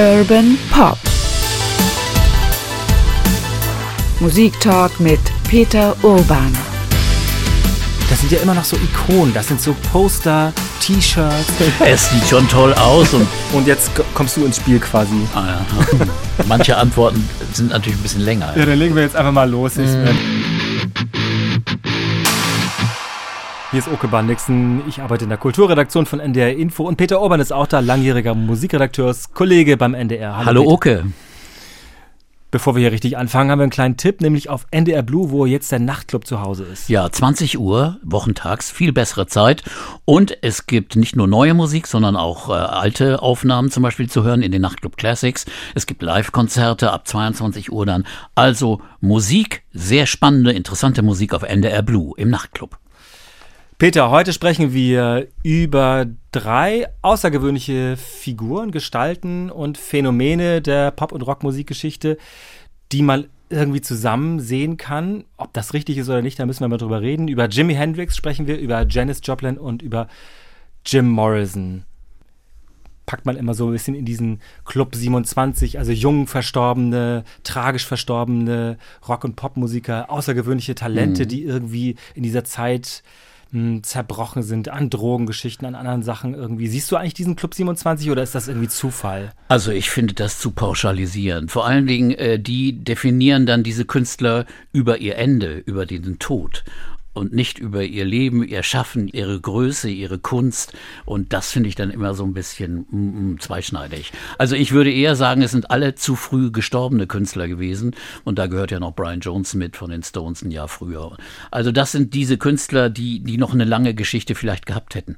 Urban Pop. Musiktalk mit Peter Urban. Das sind ja immer noch so Ikonen. Das sind so Poster, T-Shirts. Es sieht schon toll aus. Und, und jetzt kommst du ins Spiel quasi. Ah, ja. Manche Antworten sind natürlich ein bisschen länger. Ja, dann legen wir jetzt einfach mal los. Ich, mm. Hier ist Oke Bandixen. Ich arbeite in der Kulturredaktion von NDR Info und Peter Orban ist auch da, langjähriger Musikredakteurs-Kollege beim NDR. Hallo, Hallo Oke. Bevor wir hier richtig anfangen, haben wir einen kleinen Tipp, nämlich auf NDR Blue, wo jetzt der Nachtclub zu Hause ist. Ja, 20 Uhr, wochentags, viel bessere Zeit. Und es gibt nicht nur neue Musik, sondern auch äh, alte Aufnahmen zum Beispiel zu hören in den Nachtclub Classics. Es gibt Live-Konzerte ab 22 Uhr dann. Also Musik, sehr spannende, interessante Musik auf NDR Blue im Nachtclub. Peter, heute sprechen wir über drei außergewöhnliche Figuren, Gestalten und Phänomene der Pop- und Rockmusikgeschichte, die man irgendwie zusammen sehen kann. Ob das richtig ist oder nicht, da müssen wir mal drüber reden. Über Jimi Hendrix sprechen wir, über Janis Joplin und über Jim Morrison. Packt man immer so ein bisschen in diesen Club 27, also jung verstorbene, tragisch verstorbene Rock- und Popmusiker, außergewöhnliche Talente, mhm. die irgendwie in dieser Zeit zerbrochen sind an Drogengeschichten, an anderen Sachen irgendwie. Siehst du eigentlich diesen Club 27 oder ist das irgendwie Zufall? Also ich finde das zu pauschalisieren. Vor allen Dingen, äh, die definieren dann diese Künstler über ihr Ende, über den Tod und nicht über ihr Leben, ihr Schaffen, ihre Größe, ihre Kunst. Und das finde ich dann immer so ein bisschen mm, mm, zweischneidig. Also ich würde eher sagen, es sind alle zu früh gestorbene Künstler gewesen. Und da gehört ja noch Brian Jones mit von den Stones ein Jahr früher. Also das sind diese Künstler, die, die noch eine lange Geschichte vielleicht gehabt hätten.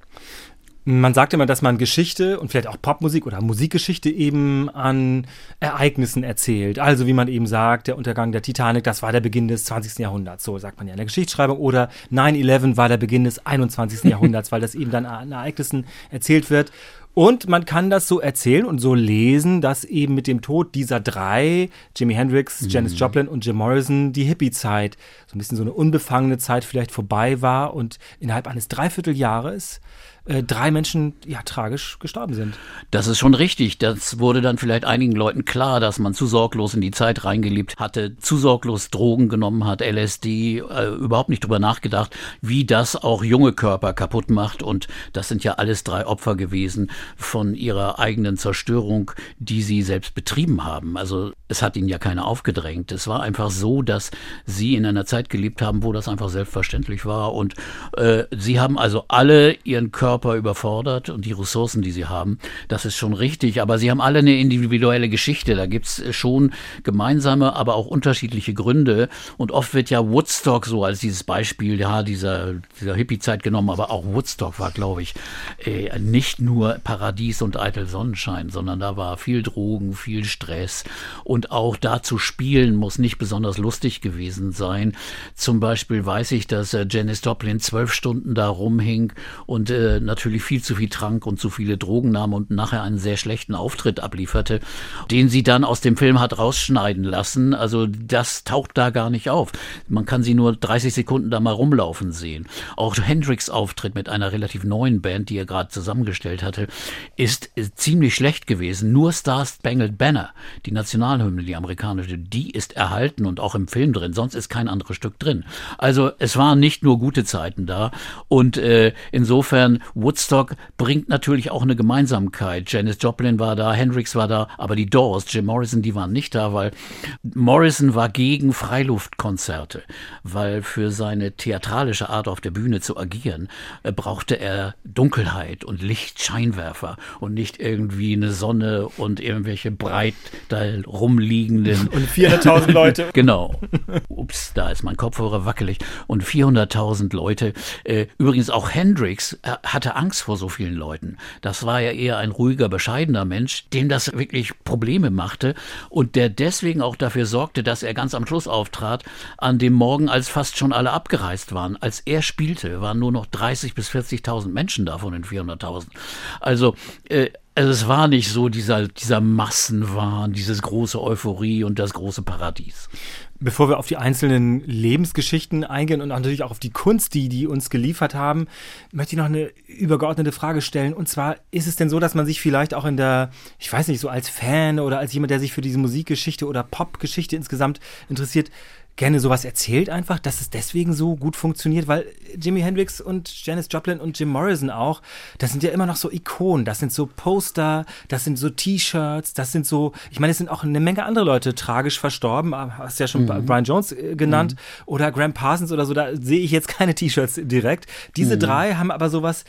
Man sagt immer, dass man Geschichte und vielleicht auch Popmusik oder Musikgeschichte eben an Ereignissen erzählt. Also wie man eben sagt, der Untergang der Titanic, das war der Beginn des 20. Jahrhunderts. So sagt man ja in der Geschichtsschreibung. Oder 9-11 war der Beginn des 21. Jahrhunderts, weil das eben dann an Ereignissen erzählt wird. Und man kann das so erzählen und so lesen, dass eben mit dem Tod dieser drei, Jimi Hendrix, Janis mhm. Joplin und Jim Morrison, die Hippie-Zeit, so ein bisschen so eine unbefangene Zeit vielleicht vorbei war und innerhalb eines Dreivierteljahres äh, drei Menschen ja tragisch gestorben sind. Das ist schon richtig. Das wurde dann vielleicht einigen Leuten klar, dass man zu sorglos in die Zeit reingelebt hatte, zu sorglos Drogen genommen hat, LSD, äh, überhaupt nicht drüber nachgedacht, wie das auch junge Körper kaputt macht. Und das sind ja alles drei Opfer gewesen von ihrer eigenen Zerstörung, die sie selbst betrieben haben. Also es hat ihnen ja keiner aufgedrängt. Es war einfach so, dass sie in einer Zeit gelebt haben, wo das einfach selbstverständlich war. Und äh, sie haben also alle ihren Körper überfordert und die Ressourcen, die sie haben. Das ist schon richtig. Aber sie haben alle eine individuelle Geschichte. Da gibt es schon gemeinsame, aber auch unterschiedliche Gründe. Und oft wird ja Woodstock so als dieses Beispiel ja, dieser, dieser Hippie-Zeit genommen. Aber auch Woodstock war, glaube ich, äh, nicht nur Paradies und eitel Sonnenschein, sondern da war viel Drogen, viel Stress. Und auch da zu spielen muss nicht besonders lustig gewesen sein. Zum Beispiel weiß ich, dass äh, Janis Joplin zwölf Stunden da rumhing und äh, natürlich viel zu viel trank und zu viele Drogen nahm und nachher einen sehr schlechten Auftritt ablieferte, den sie dann aus dem Film hat rausschneiden lassen. Also das taucht da gar nicht auf. Man kann sie nur 30 Sekunden da mal rumlaufen sehen. Auch Hendricks Auftritt mit einer relativ neuen Band, die er gerade zusammengestellt hatte, ist ziemlich schlecht gewesen. Nur Star Spangled Banner, die Nationalhymne, die amerikanische, die ist erhalten und auch im Film drin. Sonst ist kein anderes Stück drin. Also es waren nicht nur gute Zeiten da und äh, insofern Woodstock bringt natürlich auch eine Gemeinsamkeit. Janis Joplin war da, Hendrix war da, aber die Doors, Jim Morrison, die waren nicht da, weil Morrison war gegen Freiluftkonzerte, weil für seine theatralische Art auf der Bühne zu agieren, äh, brauchte er Dunkelheit und Lichtscheinwerfer und nicht irgendwie eine Sonne und irgendwelche breit da rumliegenden. Und 400.000 Leute. genau. Ups, da ist mein Kopfhörer wackelig. Und 400.000 Leute. Äh, übrigens auch Hendrix äh, hatte Angst vor so vielen Leuten. Das war ja eher ein ruhiger, bescheidener Mensch, dem das wirklich Probleme machte und der deswegen auch dafür sorgte, dass er ganz am Schluss auftrat, an dem Morgen, als fast schon alle abgereist waren. Als er spielte, waren nur noch 30.000 bis 40.000 Menschen da von den 400.000. Also äh, also es war nicht so dieser, dieser Massenwahn, dieses große Euphorie und das große Paradies. Bevor wir auf die einzelnen Lebensgeschichten eingehen und natürlich auch auf die Kunst, die die uns geliefert haben, möchte ich noch eine übergeordnete Frage stellen. Und zwar, ist es denn so, dass man sich vielleicht auch in der, ich weiß nicht, so als Fan oder als jemand, der sich für diese Musikgeschichte oder Popgeschichte insgesamt interessiert, gerne sowas erzählt einfach, dass es deswegen so gut funktioniert, weil Jimi Hendrix und Janis Joplin und Jim Morrison auch, das sind ja immer noch so Ikonen, das sind so Poster, das sind so T-Shirts, das sind so, ich meine, es sind auch eine Menge andere Leute tragisch verstorben, hast ja schon mhm. Brian Jones äh, genannt mhm. oder Graham Parsons oder so, da sehe ich jetzt keine T-Shirts direkt. Diese mhm. drei haben aber sowas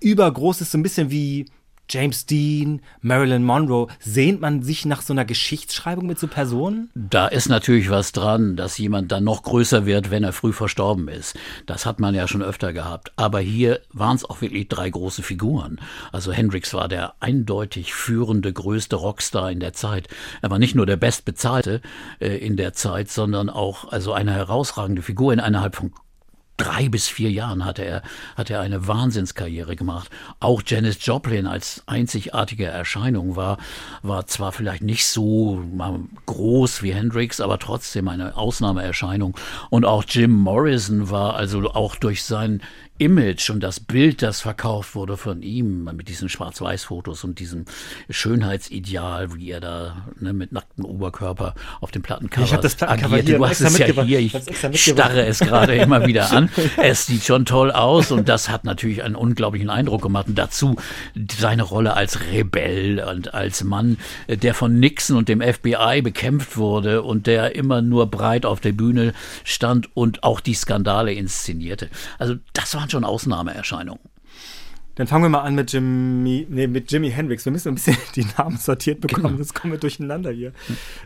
übergroßes, so ein bisschen wie James Dean, Marilyn Monroe, sehnt man sich nach so einer Geschichtsschreibung mit so Personen? Da ist natürlich was dran, dass jemand dann noch größer wird, wenn er früh verstorben ist. Das hat man ja schon öfter gehabt. Aber hier waren es auch wirklich drei große Figuren. Also Hendrix war der eindeutig führende, größte Rockstar in der Zeit. Er war nicht nur der bestbezahlte äh, in der Zeit, sondern auch also eine herausragende Figur innerhalb von drei bis vier Jahren hatte er, hat er eine Wahnsinnskarriere gemacht. Auch Janis Joplin als einzigartige Erscheinung war, war zwar vielleicht nicht so groß wie Hendrix, aber trotzdem eine Ausnahmeerscheinung. Und auch Jim Morrison war also auch durch sein Image und das Bild, das verkauft wurde von ihm mit diesen Schwarz-Weiß-Fotos und diesem Schönheitsideal, wie er da ne, mit nacktem Oberkörper auf dem Plattencover ich das Plattencover agierte. Hier, du hast es ja hier, ich starre es gerade immer wieder an. Es sieht schon toll aus und das hat natürlich einen unglaublichen Eindruck gemacht. Und dazu seine Rolle als Rebell und als Mann, der von Nixon und dem FBI bekämpft wurde und der immer nur breit auf der Bühne stand und auch die Skandale inszenierte. Also das war waren schon Ausnahmeerscheinungen. Dann fangen wir mal an mit Jimmy, nee, mit Jimi Hendrix. Wir müssen ein bisschen die Namen sortiert bekommen, genau. sonst kommen wir durcheinander hier.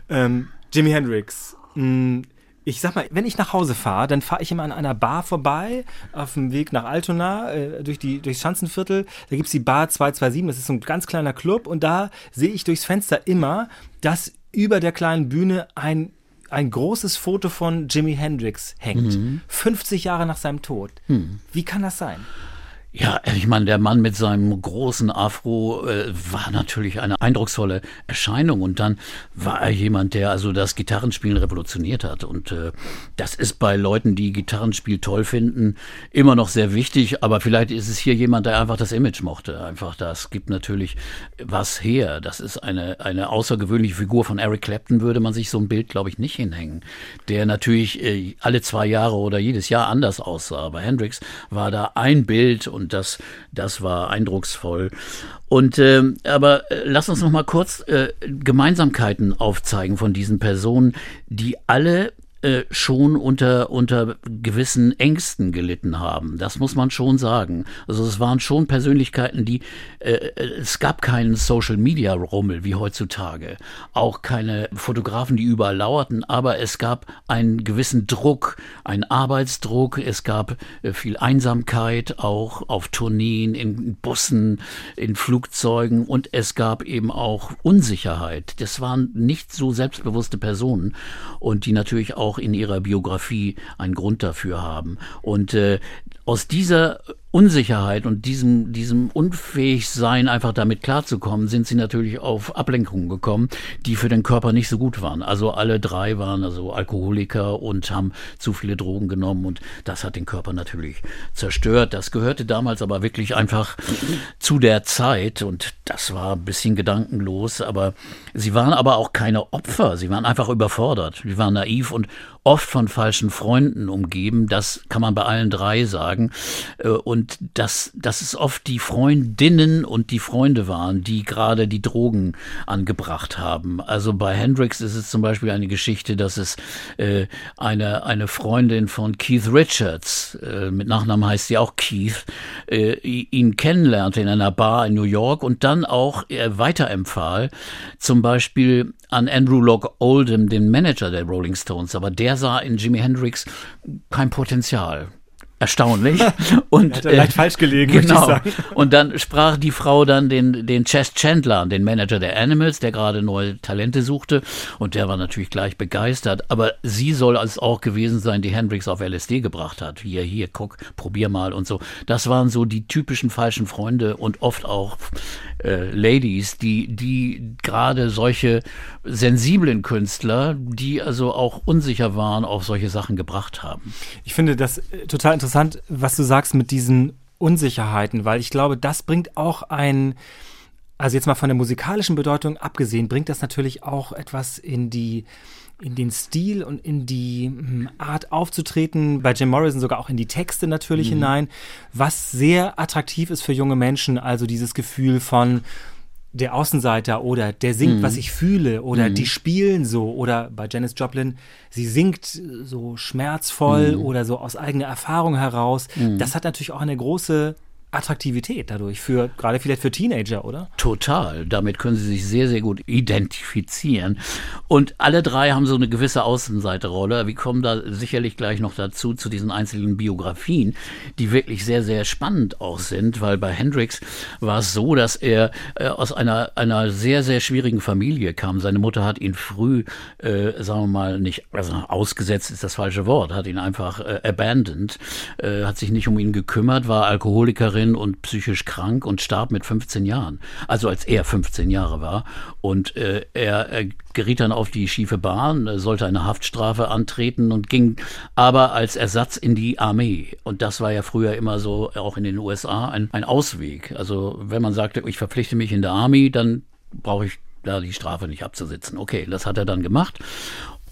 Ähm, Jimi Hendrix. Hm, ich sag mal, wenn ich nach Hause fahre, dann fahre ich immer an einer Bar vorbei, auf dem Weg nach Altona, äh, durch die, durchs Schanzenviertel. Da gibt es die Bar 227, das ist so ein ganz kleiner Club und da sehe ich durchs Fenster immer, dass über der kleinen Bühne ein ein großes Foto von Jimi Hendrix hängt. Mhm. 50 Jahre nach seinem Tod. Mhm. Wie kann das sein? Ja, ich meine, der Mann mit seinem großen Afro äh, war natürlich eine eindrucksvolle Erscheinung. Und dann war er jemand, der also das Gitarrenspielen revolutioniert hat. Und äh, das ist bei Leuten, die Gitarrenspiel toll finden, immer noch sehr wichtig, aber vielleicht ist es hier jemand, der einfach das Image mochte, einfach das gibt natürlich was her. Das ist eine eine außergewöhnliche Figur von Eric Clapton würde man sich so ein Bild, glaube ich, nicht hinhängen, der natürlich äh, alle zwei Jahre oder jedes Jahr anders aussah. Aber Hendrix war da ein Bild und und das, das war eindrucksvoll. Und äh, aber lass uns noch mal kurz äh, Gemeinsamkeiten aufzeigen von diesen Personen, die alle äh, schon unter, unter gewissen Ängsten gelitten haben. Das muss man schon sagen. Also es waren schon Persönlichkeiten, die, äh, äh, es gab keinen Social Media Rummel wie heutzutage. Auch keine Fotografen, die überall lauerten, aber es gab einen gewissen Druck, einen Arbeitsdruck, es gab äh, viel Einsamkeit, auch auf Tourneen, in Bussen, in Flugzeugen und es gab eben auch Unsicherheit. Das waren nicht so selbstbewusste Personen und die natürlich auch auch in ihrer Biografie einen Grund dafür haben. Und äh, aus dieser Unsicherheit und diesem, diesem Unfähigsein, einfach damit klarzukommen, sind sie natürlich auf Ablenkungen gekommen, die für den Körper nicht so gut waren. Also alle drei waren also Alkoholiker und haben zu viele Drogen genommen und das hat den Körper natürlich zerstört. Das gehörte damals aber wirklich einfach zu der Zeit und das war ein bisschen gedankenlos, aber sie waren aber auch keine Opfer. Sie waren einfach überfordert. Sie waren naiv und oft von falschen Freunden umgeben. Das kann man bei allen drei sagen. Äh, und dass, dass es oft die Freundinnen und die Freunde waren, die gerade die Drogen angebracht haben. Also bei Hendrix ist es zum Beispiel eine Geschichte, dass es äh, eine, eine Freundin von Keith Richards, äh, mit Nachnamen heißt sie auch Keith, äh, ihn kennenlernte in einer Bar in New York und dann auch weiterempfahl, zum Beispiel an Andrew Locke Oldham, den Manager der Rolling Stones. Aber der sah in Jimi Hendrix kein Potenzial. Erstaunlich. Und hat er leicht falsch gelegen, genau. möchte ich sagen. Und dann sprach die Frau dann den, den Chess Chandler, den Manager der Animals, der gerade neue Talente suchte. Und der war natürlich gleich begeistert. Aber sie soll es auch gewesen sein, die Hendrix auf LSD gebracht hat. Hier, hier, guck, probier mal und so. Das waren so die typischen falschen Freunde und oft auch äh, Ladies, die, die gerade solche sensiblen Künstler, die also auch unsicher waren, auf solche Sachen gebracht haben. Ich finde das äh, total interessant, was du sagst mit diesen Unsicherheiten, weil ich glaube, das bringt auch ein, also jetzt mal von der musikalischen Bedeutung abgesehen, bringt das natürlich auch etwas in die in den Stil und in die hm, Art aufzutreten, bei Jim Morrison sogar auch in die Texte natürlich mhm. hinein, was sehr attraktiv ist für junge Menschen, also dieses Gefühl von der Außenseiter oder der singt, mhm. was ich fühle oder mhm. die spielen so oder bei Janis Joplin, sie singt so schmerzvoll mhm. oder so aus eigener Erfahrung heraus. Mhm. Das hat natürlich auch eine große Attraktivität dadurch, für gerade vielleicht für Teenager, oder? Total. Damit können sie sich sehr, sehr gut identifizieren. Und alle drei haben so eine gewisse Außenseiterrolle. Wir kommen da sicherlich gleich noch dazu, zu diesen einzelnen Biografien, die wirklich sehr, sehr spannend auch sind, weil bei Hendrix war es so, dass er äh, aus einer, einer sehr, sehr schwierigen Familie kam. Seine Mutter hat ihn früh, äh, sagen wir mal, nicht, also ausgesetzt ist das falsche Wort, hat ihn einfach äh, abandoned, äh, hat sich nicht um ihn gekümmert, war Alkoholikerin Alkoholikerin und psychisch krank und starb mit 15 Jahren. Also als er 15 Jahre war. Und äh, er, er geriet dann auf die schiefe Bahn, sollte eine Haftstrafe antreten und ging aber als Ersatz in die Armee. Und das war ja früher immer so, auch in den USA, ein, ein Ausweg. Also wenn man sagte, ich verpflichte mich in der Armee, dann brauche ich da die Strafe nicht abzusitzen. Okay, das hat er dann gemacht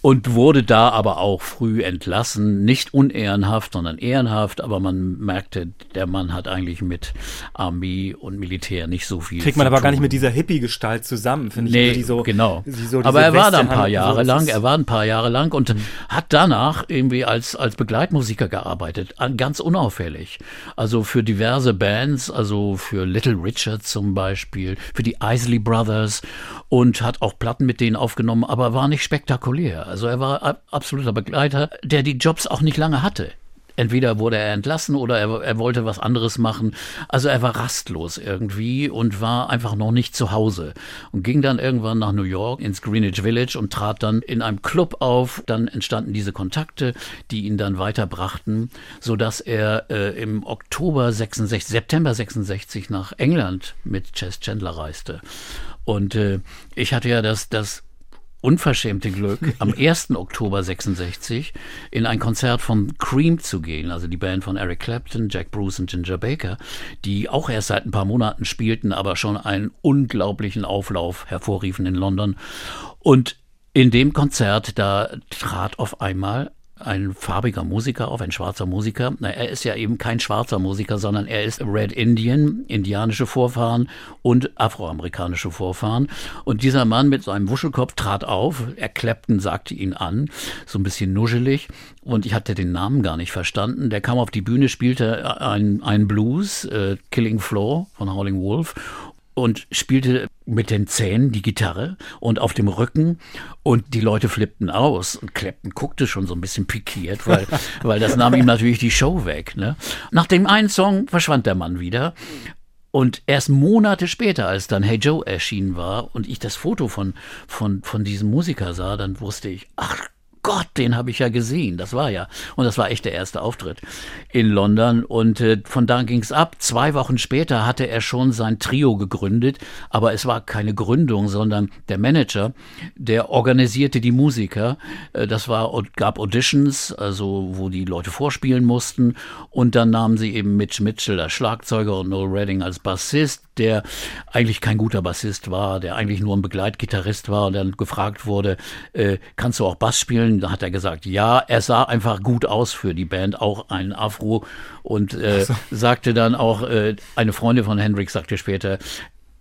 und wurde da aber auch früh entlassen. Nicht unehrenhaft, sondern ehrenhaft, aber man merkte, der Mann hat eigentlich mit Armee und Militär nicht so viel. Kriegt man aber tun. gar nicht mit dieser Hippie-Gestalt zusammen, finde ich. Nee, die so, genau. So aber er war da ein paar Jahre so lang, er war ein paar Jahre lang und mhm. hat danach irgendwie als, als Begleitmusiker gearbeitet, ganz unauffällig. Also für diverse Bands, also für Little Richard zum Beispiel, für die Isley Brothers und hat auch Platten mit denen aufgenommen, aber war nicht spektakulär. Also er war absoluter Begleiter, der die Jobs auch nicht lange hatte. Entweder wurde er entlassen oder er, er, wollte was anderes machen. Also er war rastlos irgendwie und war einfach noch nicht zu Hause und ging dann irgendwann nach New York ins Greenwich Village und trat dann in einem Club auf. Dann entstanden diese Kontakte, die ihn dann weiterbrachten, sodass er äh, im Oktober 66, September 66 nach England mit Chess Chandler reiste. Und äh, ich hatte ja das, das unverschämte Glück, am 1. Oktober 66 in ein Konzert von Cream zu gehen, also die Band von Eric Clapton, Jack Bruce und Ginger Baker, die auch erst seit ein paar Monaten spielten, aber schon einen unglaublichen Auflauf hervorriefen in London. Und in dem Konzert, da trat auf einmal ein farbiger Musiker auf, ein schwarzer Musiker. Na, er ist ja eben kein schwarzer Musiker, sondern er ist Red Indian, indianische Vorfahren und afroamerikanische Vorfahren. Und dieser Mann mit seinem Wuschelkopf trat auf. Er Clapton sagte ihn an, so ein bisschen nuschelig. Und ich hatte den Namen gar nicht verstanden. Der kam auf die Bühne, spielte ein, Blues, äh, Killing Floor von Howling Wolf und spielte mit den Zähnen die Gitarre und auf dem Rücken und die Leute flippten aus und Clapton guckte schon so ein bisschen pikiert, weil, weil das nahm ihm natürlich die Show weg. Ne? Nach dem einen Song verschwand der Mann wieder und erst Monate später, als dann Hey Joe erschienen war und ich das Foto von, von, von diesem Musiker sah, dann wusste ich, ach Gott, den habe ich ja gesehen. Das war ja. Und das war echt der erste Auftritt in London. Und äh, von da ging es ab. Zwei Wochen später hatte er schon sein Trio gegründet. Aber es war keine Gründung, sondern der Manager, der organisierte die Musiker. Äh, das war, gab Auditions, also wo die Leute vorspielen mussten. Und dann nahmen sie eben Mitch Mitchell als Schlagzeuger und Noel Redding als Bassist, der eigentlich kein guter Bassist war, der eigentlich nur ein Begleitgitarrist war und dann gefragt wurde, äh, kannst du auch Bass spielen? Da hat er gesagt, ja, er sah einfach gut aus für die Band, auch ein Afro und äh, so. sagte dann auch, äh, eine Freundin von Hendrix sagte später,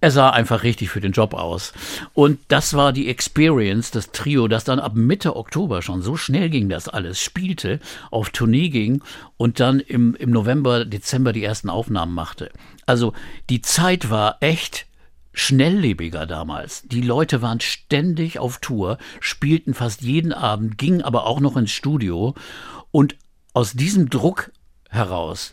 er sah einfach richtig für den Job aus. Und das war die Experience, das Trio, das dann ab Mitte Oktober schon, so schnell ging das alles, spielte, auf Tournee ging und dann im, im November, Dezember die ersten Aufnahmen machte. Also die Zeit war echt schnelllebiger damals. Die Leute waren ständig auf Tour, spielten fast jeden Abend, gingen aber auch noch ins Studio und aus diesem Druck heraus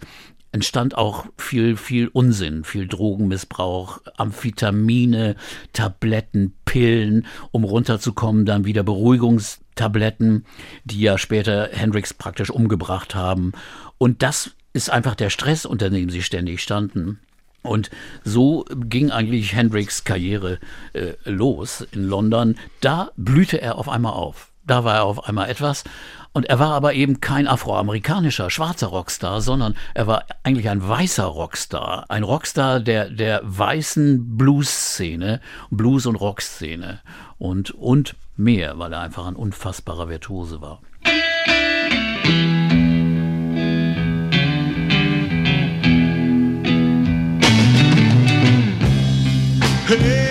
entstand auch viel, viel Unsinn, viel Drogenmissbrauch, Amphetamine, Tabletten, Pillen, um runterzukommen, dann wieder Beruhigungstabletten, die ja später Hendrix praktisch umgebracht haben. Und das ist einfach der Stress, unter dem sie ständig standen. Und so ging eigentlich Hendricks Karriere äh, los in London. Da blühte er auf einmal auf. Da war er auf einmal etwas. Und er war aber eben kein afroamerikanischer, schwarzer Rockstar, sondern er war eigentlich ein weißer Rockstar. Ein Rockstar der, der weißen Blues-Szene, Blues- und Rock-Szene. Und, und mehr, weil er einfach ein unfassbarer Virtuose war. Hey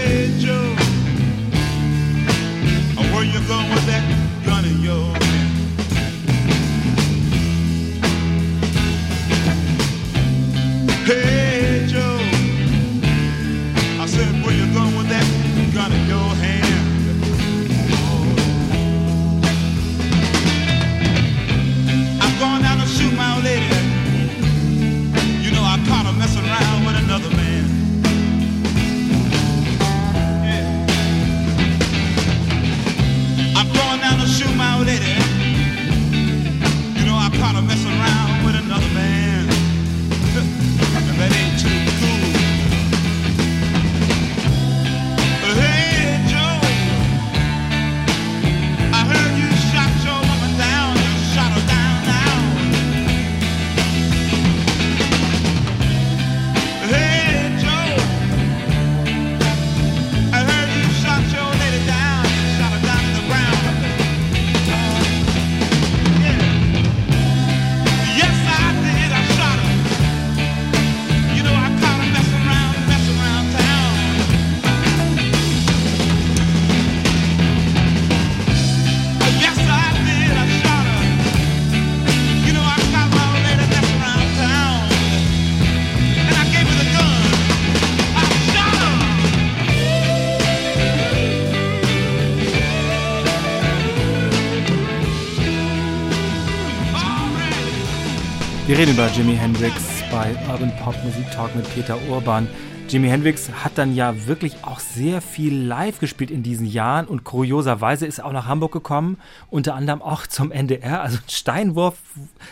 Wir reden über Jimi Hendrix bei Urban Pop Musik Talk mit Peter Urban. Jimi Hendrix hat dann ja wirklich auch sehr viel live gespielt in diesen Jahren und kurioserweise ist er auch nach Hamburg gekommen, unter anderem auch zum NDR, also ein Steinwurf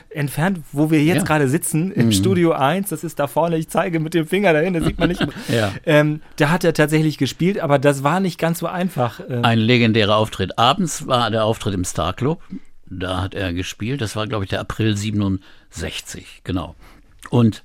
entfernt, wo wir jetzt Ja. gerade sitzen, im Studio 1, das ist da vorne, ich zeige mit dem Finger dahin, das sieht man nicht. Ja. ähm, da hat er tatsächlich gespielt, aber das war nicht ganz so einfach. Ähm, Ein legendärer Auftritt. Abends war der Auftritt im Star Club. Da hat er gespielt. Das war, glaube ich, der April 67. Genau. Und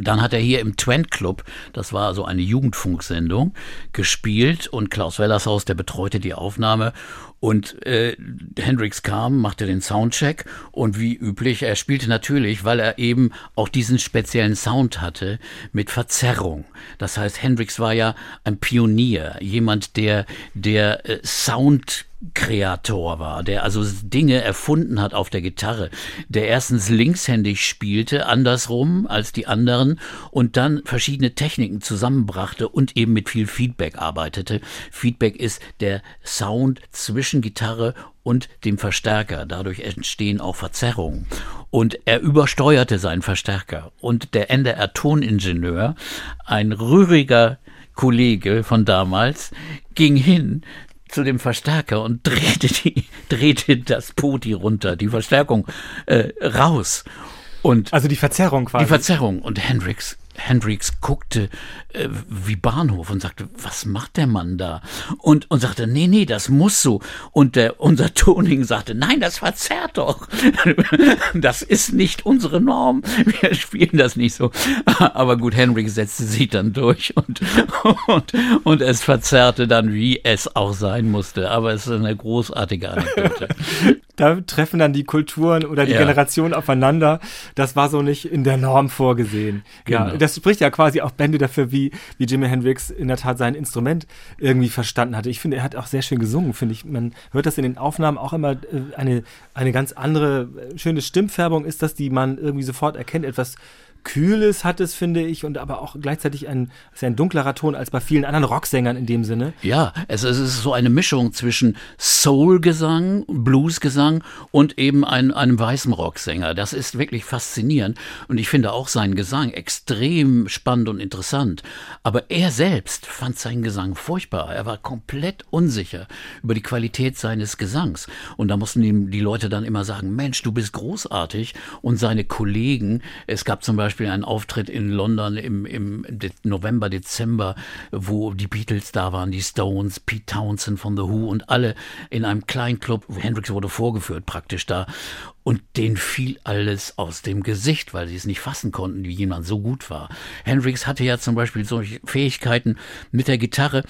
dann hat er hier im Twent Club, das war so eine Jugendfunksendung, gespielt und Klaus Wellershaus, der betreute die Aufnahme und äh, Hendrix kam, machte den Soundcheck und wie üblich, er spielte natürlich, weil er eben auch diesen speziellen Sound hatte, mit Verzerrung. Das heißt, Hendrix war ja ein Pionier, jemand, der der äh, Sound Kreator war, der also Dinge erfunden hat auf der Gitarre, der erstens linkshändig spielte, andersrum als die anderen und dann verschiedene Techniken zusammenbrachte und eben mit viel Feedback arbeitete. Feedback ist der Sound zwischen Gitarre und dem Verstärker. Dadurch entstehen auch Verzerrungen. Und er übersteuerte seinen Verstärker. Und der NDR-Toningenieur, ein rühriger Kollege von damals, ging hin zu dem Verstärker und drehte, die, drehte das Poti runter, die Verstärkung äh, raus. Und also die Verzerrung quasi. die Verzerrung. Und Hendrix, Hendrix guckte äh, wie Bahnhof und sagte, was macht der Mann da? Und, und sagte, nee, nee, das muss so. Und der, unser Toning sagte, nein, das verzerrt doch. Das ist nicht unsere Norm. Wir spielen das nicht so. Aber gut, Hendrix setzte sich dann durch und, und, und es verzerrte dann, wie es auch sein musste. Aber es ist eine großartige Anekdote. da treffen dann die Kulturen oder die Ja. Generationen aufeinander. Das war so nicht in der Norm vorgesehen. Ja, Genau. das spricht ja quasi auch Bände dafür, wie, wie Jimi Hendrix in der Tat sein Instrument irgendwie verstanden hatte. Ich finde, er hat auch sehr schön gesungen, finde ich. Man hört das in den Aufnahmen auch immer äh, eine, eine ganz andere, äh, schöne Stimmfärbung ist das, die man irgendwie sofort erkennt. Etwas Kühles hat es, finde ich, und aber auch gleichzeitig ein, ja ein dunklerer Ton als bei vielen anderen Rocksängern in dem Sinne. Ja, es, es ist so eine Mischung zwischen Soul-Gesang, Blues-Gesang und eben ein, einem weißen Rocksänger. Das ist wirklich faszinierend und ich finde auch seinen Gesang extrem spannend und interessant. Aber er selbst fand seinen Gesang furchtbar. Er war komplett unsicher über die Qualität seines Gesangs. Und da mussten ihm die Leute dann immer sagen, Mensch, du bist großartig. Und seine Kollegen, es gab zum Beispiel einen Auftritt in London im, im November, Dezember, wo die Beatles da waren, die Stones, Pete Townsend von The Who und alle in einem kleinen Club. Hendrix wurde vorgeführt praktisch da. Und denen fiel alles aus dem Gesicht, weil sie es nicht fassen konnten, wie jemand so gut war. Hendrix hatte ja zum Beispiel solche Fähigkeiten mit der Gitarre,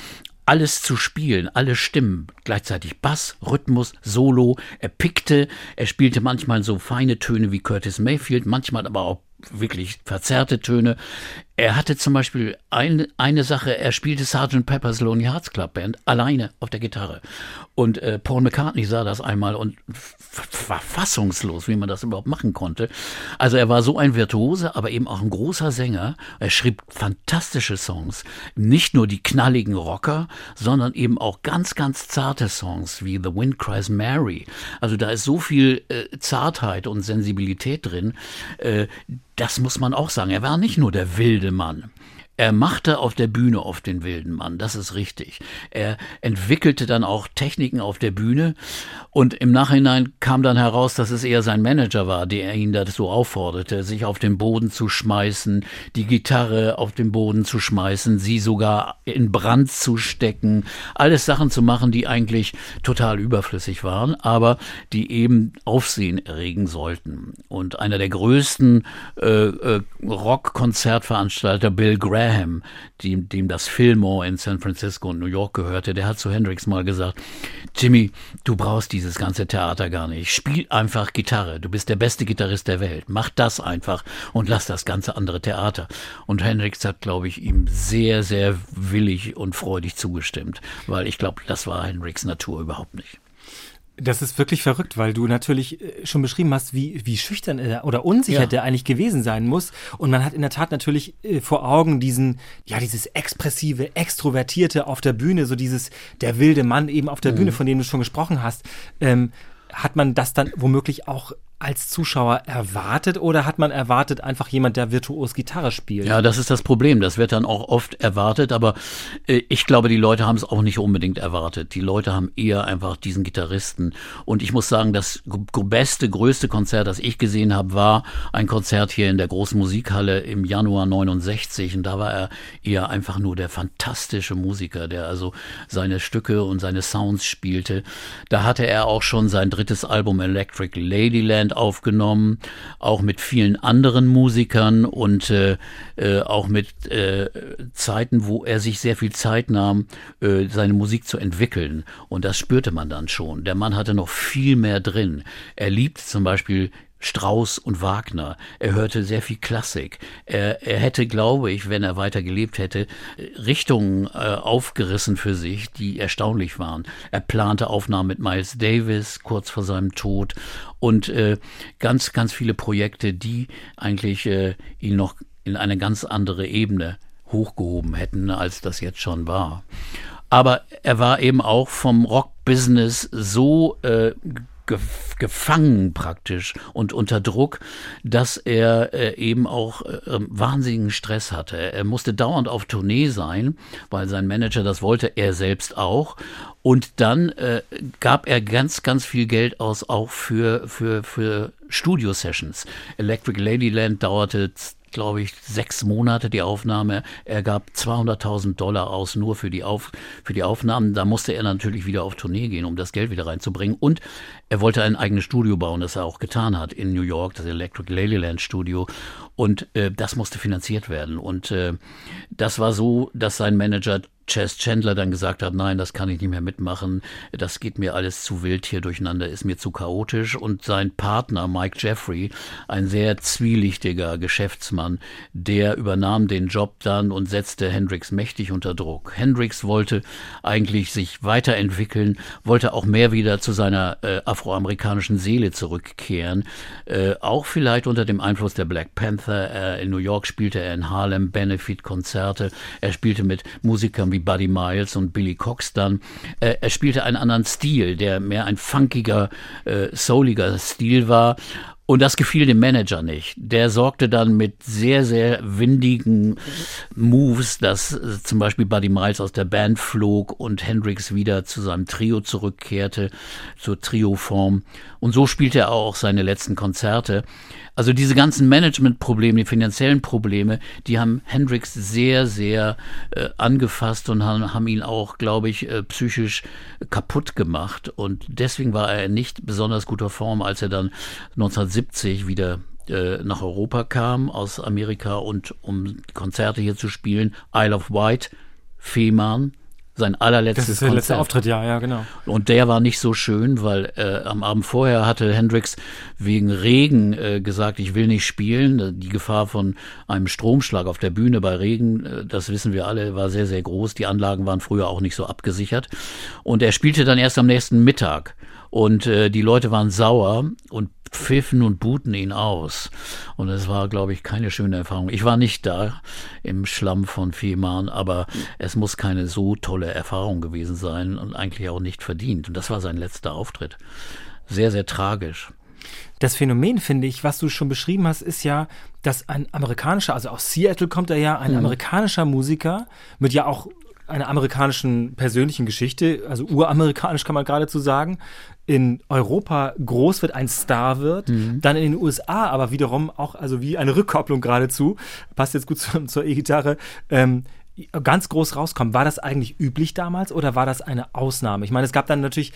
alles zu spielen, alle Stimmen, gleichzeitig Bass, Rhythmus, Solo. Er pickte, er spielte manchmal so feine Töne wie Curtis Mayfield, manchmal aber auch wirklich verzerrte Töne. Er hatte zum Beispiel ein, eine Sache, er spielte Sgt. Pepper's Lonely Hearts Club Band alleine auf der Gitarre. Und äh, Paul McCartney sah das einmal und war fassungslos, wie man das überhaupt machen konnte. Also er war so ein Virtuose, aber eben auch ein großer Sänger. Er schrieb fantastische Songs. Nicht nur die knalligen Rocker, sondern eben auch ganz, ganz zarte Songs wie The Wind Cries Mary. Also da ist so viel äh, Zartheit und Sensibilität drin. Äh, das muss man auch sagen. Er war nicht nur der wilde Mann. Er machte auf der Bühne oft den wilden Mann, das ist richtig. Er entwickelte dann auch Techniken auf der Bühne und im Nachhinein kam dann heraus, dass es eher sein Manager war, der ihn dazu aufforderte, sich auf den Boden zu schmeißen, die Gitarre auf den Boden zu schmeißen, sie sogar in Brand zu stecken, alles Sachen zu machen, die eigentlich total überflüssig waren, aber die eben Aufsehen erregen sollten. Und einer der größten äh, äh, Rock-Konzertveranstalter, Bill Graham, dem, dem das Fillmore in San Francisco und New York gehörte, der hat zu Hendrix mal gesagt, Jimmy, du brauchst dieses ganze Theater gar nicht. Spiel einfach Gitarre. Du bist der beste Gitarrist der Welt. Mach das einfach und lass das ganze andere Theater. Und Hendrix hat, glaube ich, ihm sehr, sehr willig und freudig zugestimmt, weil ich glaube, das war Hendrix Natur überhaupt nicht. Das ist wirklich verrückt, weil du natürlich äh, schon beschrieben hast, wie, wie schüchtern er oder unsicher Ja. der eigentlich gewesen sein muss. Und man hat in der Tat natürlich äh, vor Augen diesen, ja, dieses expressive, extrovertierte auf der Bühne, so dieses, der wilde Mann eben auf der Bühne, von dem du schon gesprochen hast. Ähm, hat man das dann womöglich auch als Zuschauer erwartet oder hat man erwartet einfach jemand, der virtuos Gitarre spielt? Ja, das ist das Problem. Das wird dann auch oft erwartet, aber äh, ich glaube, die Leute haben es auch nicht unbedingt erwartet. Die Leute haben eher einfach diesen Gitarristen. Und ich muss sagen, das beste, größte Konzert, das ich gesehen habe, war ein Konzert hier in der großen Musikhalle im Januar 69. Und da war er eher einfach nur der fantastische Musiker, der also seine Stücke und seine Sounds spielte. Da hatte er auch schon sein drittes Album Electric Ladyland aufgenommen, auch mit vielen anderen Musikern und äh, äh, auch mit äh, Zeiten, wo er sich sehr viel Zeit nahm, äh, seine Musik zu entwickeln. Und das spürte man dann schon. Der Mann hatte noch viel mehr drin. Er liebt zum Beispiel Strauss und Wagner. Er hörte sehr viel Klassik. Er, er hätte, glaube ich, wenn er weiter gelebt hätte, Richtungen äh, aufgerissen für sich, die erstaunlich waren. Er plante Aufnahmen mit Miles Davis kurz vor seinem Tod und äh, ganz, ganz viele Projekte, die eigentlich äh, ihn noch in eine ganz andere Ebene hochgehoben hätten, als das jetzt schon war. Aber er war eben auch vom Rock-Business so äh, gef- gefangen praktisch und unter Druck, dass er äh, eben auch äh, wahnsinnigen Stress hatte. Er musste dauernd auf Tournee sein, weil sein Manager das wollte, er selbst auch. Und dann äh, gab er ganz, ganz viel Geld aus, auch für, für, für Studio-Sessions. Electric Ladyland dauerte glaube ich, sechs Monate die Aufnahme. Er gab 200.000 Dollar aus nur für die, Auf, für die Aufnahmen. Da musste er natürlich wieder auf Tournee gehen, um das Geld wieder reinzubringen. Und er wollte ein eigenes Studio bauen, das er auch getan hat in New York, das Electric Ladyland Studio. Und äh, das musste finanziert werden. Und äh, das war so, dass sein Manager Chess Chandler dann gesagt hat, nein, das kann ich nicht mehr mitmachen, das geht mir alles zu wild hier durcheinander, ist mir zu chaotisch. Und sein Partner Mike Jeffrey, ein sehr zwielichtiger Danemann, der übernahm den Job dann und setzte Hendrix mächtig unter Druck. Hendrix wollte eigentlich sich weiterentwickeln, wollte auch mehr wieder zu seiner äh, afroamerikanischen Seele zurückkehren, äh, auch vielleicht unter dem Einfluss der Black Panther. Äh, in New York spielte er in Harlem Benefit-Konzerte. Er spielte mit Musikern wie Buddy Miles und Billy Cox dann. Äh, er spielte einen anderen Stil, der mehr ein funkiger, äh, souliger Stil war. Und das gefiel dem Manager nicht. Der sorgte dann mit sehr, sehr windigen Moves, dass äh, zum Beispiel Buddy Miles aus der Band flog und Hendrix wieder zu seinem Trio zurückkehrte, zur Trio-Form. Und so spielte er auch seine letzten Konzerte. Also diese ganzen Managementprobleme, die finanziellen Probleme, die haben Hendrix sehr, sehr äh, angefasst und haben, haben ihn auch, glaube ich, äh, psychisch kaputt gemacht. Und deswegen war er nicht besonders guter Form, als er dann 1970 wieder äh, nach Europa kam aus Amerika und um Konzerte hier zu spielen. Isle of Wight, Fehmarn, sein allerletztes Das ist der Konzert. letzte Auftritt, ja, ja, genau. Und der war nicht so schön, weil äh, am Abend vorher hatte Hendrix wegen Regen äh, gesagt, ich will nicht spielen. Die Gefahr von einem Stromschlag auf der Bühne bei Regen, äh, das wissen wir alle, war sehr, sehr groß. Die Anlagen waren früher auch nicht so abgesichert. Und er spielte dann erst am nächsten Mittag. Und äh, die Leute waren sauer und pfiffen und buten ihn aus. Und es war, glaube ich, keine schöne Erfahrung. Ich war nicht da im Schlamm von Fehmarn, aber es muss keine so tolle Erfahrung gewesen sein und eigentlich auch nicht verdient. Und das war sein letzter Auftritt. Sehr, sehr tragisch. Das Phänomen, finde ich, was du schon beschrieben hast, ist ja, dass ein amerikanischer, also aus Seattle kommt er ja, ein amerikanischer Musiker mit ja auch einer amerikanischen persönlichen Geschichte, also uramerikanisch kann man geradezu sagen, in Europa groß wird, ein Star wird, dann in den USA aber wiederum auch, also wie eine Rückkopplung geradezu, passt jetzt gut zu, zur E-Gitarre, ähm, ganz groß rauskommt. War das eigentlich üblich damals oder war das eine Ausnahme? Ich meine, es gab dann natürlich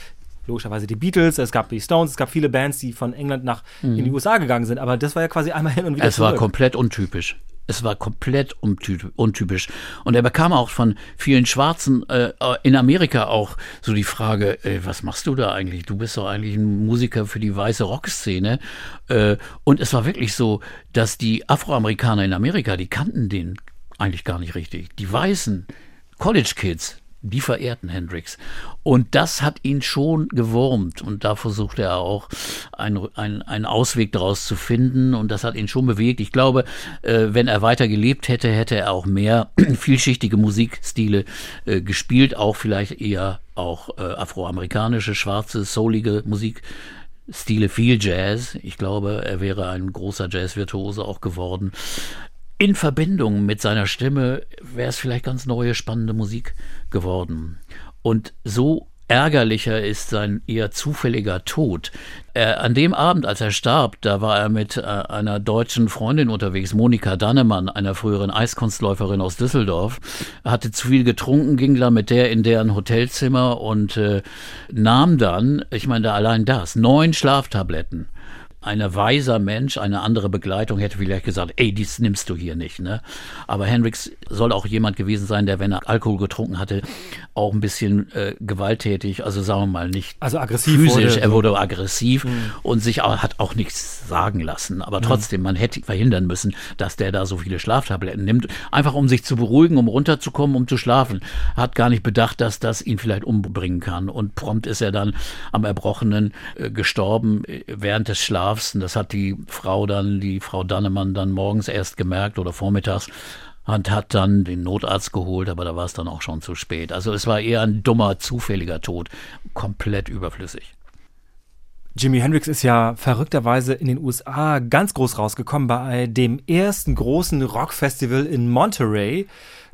logischerweise die Beatles, es gab die Stones, es gab viele Bands, die von England nach in die USA gegangen sind, aber das war ja quasi einmal hin und wieder Es war zurück. komplett untypisch. Es war komplett unty- untypisch. Und er bekam auch von vielen Schwarzen äh, in Amerika auch so die Frage, äh, was machst du da eigentlich? Du bist doch eigentlich ein Musiker für die weiße Rockszene. Äh, und es war wirklich so, dass die Afroamerikaner in Amerika, die kannten den eigentlich gar nicht richtig. Die weißen College Kids, die verehrten Hendrix. Und das hat ihn schon gewurmt. Und da versuchte er auch einen, einen, einen Ausweg daraus zu finden. Und das hat ihn schon bewegt. Ich glaube, äh, wenn er weiter gelebt hätte, hätte er auch mehr vielschichtige Musikstile äh, gespielt. Auch vielleicht eher auch äh, afroamerikanische, schwarze, soulige Musik. Stile viel Jazz. Ich glaube, er wäre ein großer Jazz-Virtuose auch geworden. In Verbindung mit seiner Stimme wäre es vielleicht ganz neue, spannende Musik geworden. Und so ärgerlicher ist sein eher zufälliger Tod. Er, an dem Abend, als er starb, da war er mit äh, einer deutschen Freundin unterwegs, Monika Dannemann, einer früheren Eiskunstläuferin aus Düsseldorf. Hatte zu viel getrunken, ging da mit der in deren Hotelzimmer und äh, nahm dann, ich meine, allein das, neun Schlaftabletten ein weiser Mensch, eine andere Begleitung hätte vielleicht gesagt, ey, dies nimmst du hier nicht. Ne? Aber Hendrix soll auch jemand gewesen sein, der, wenn er Alkohol getrunken hatte, auch ein bisschen äh, gewalttätig, also sagen wir mal nicht Also aggressiv physisch, wurde. er wurde aggressiv und sich auch, hat auch nichts sagen lassen. Aber trotzdem, man hätte verhindern müssen, dass der da so viele Schlaftabletten nimmt, einfach um sich zu beruhigen, um runterzukommen, um zu schlafen. Hat gar nicht bedacht, dass das ihn vielleicht umbringen kann. Und prompt ist er dann am Erbrochenen äh, gestorben äh, während des Schlafs. Und das hat die Frau dann, die Frau Dannemann dann morgens erst gemerkt oder vormittags und hat dann den Notarzt geholt, aber da war es dann auch schon zu spät. Also es war eher ein dummer, zufälliger Tod, komplett überflüssig. Jimi Hendrix ist ja verrückterweise in den USA ganz groß rausgekommen bei dem ersten großen Rockfestival in Monterey.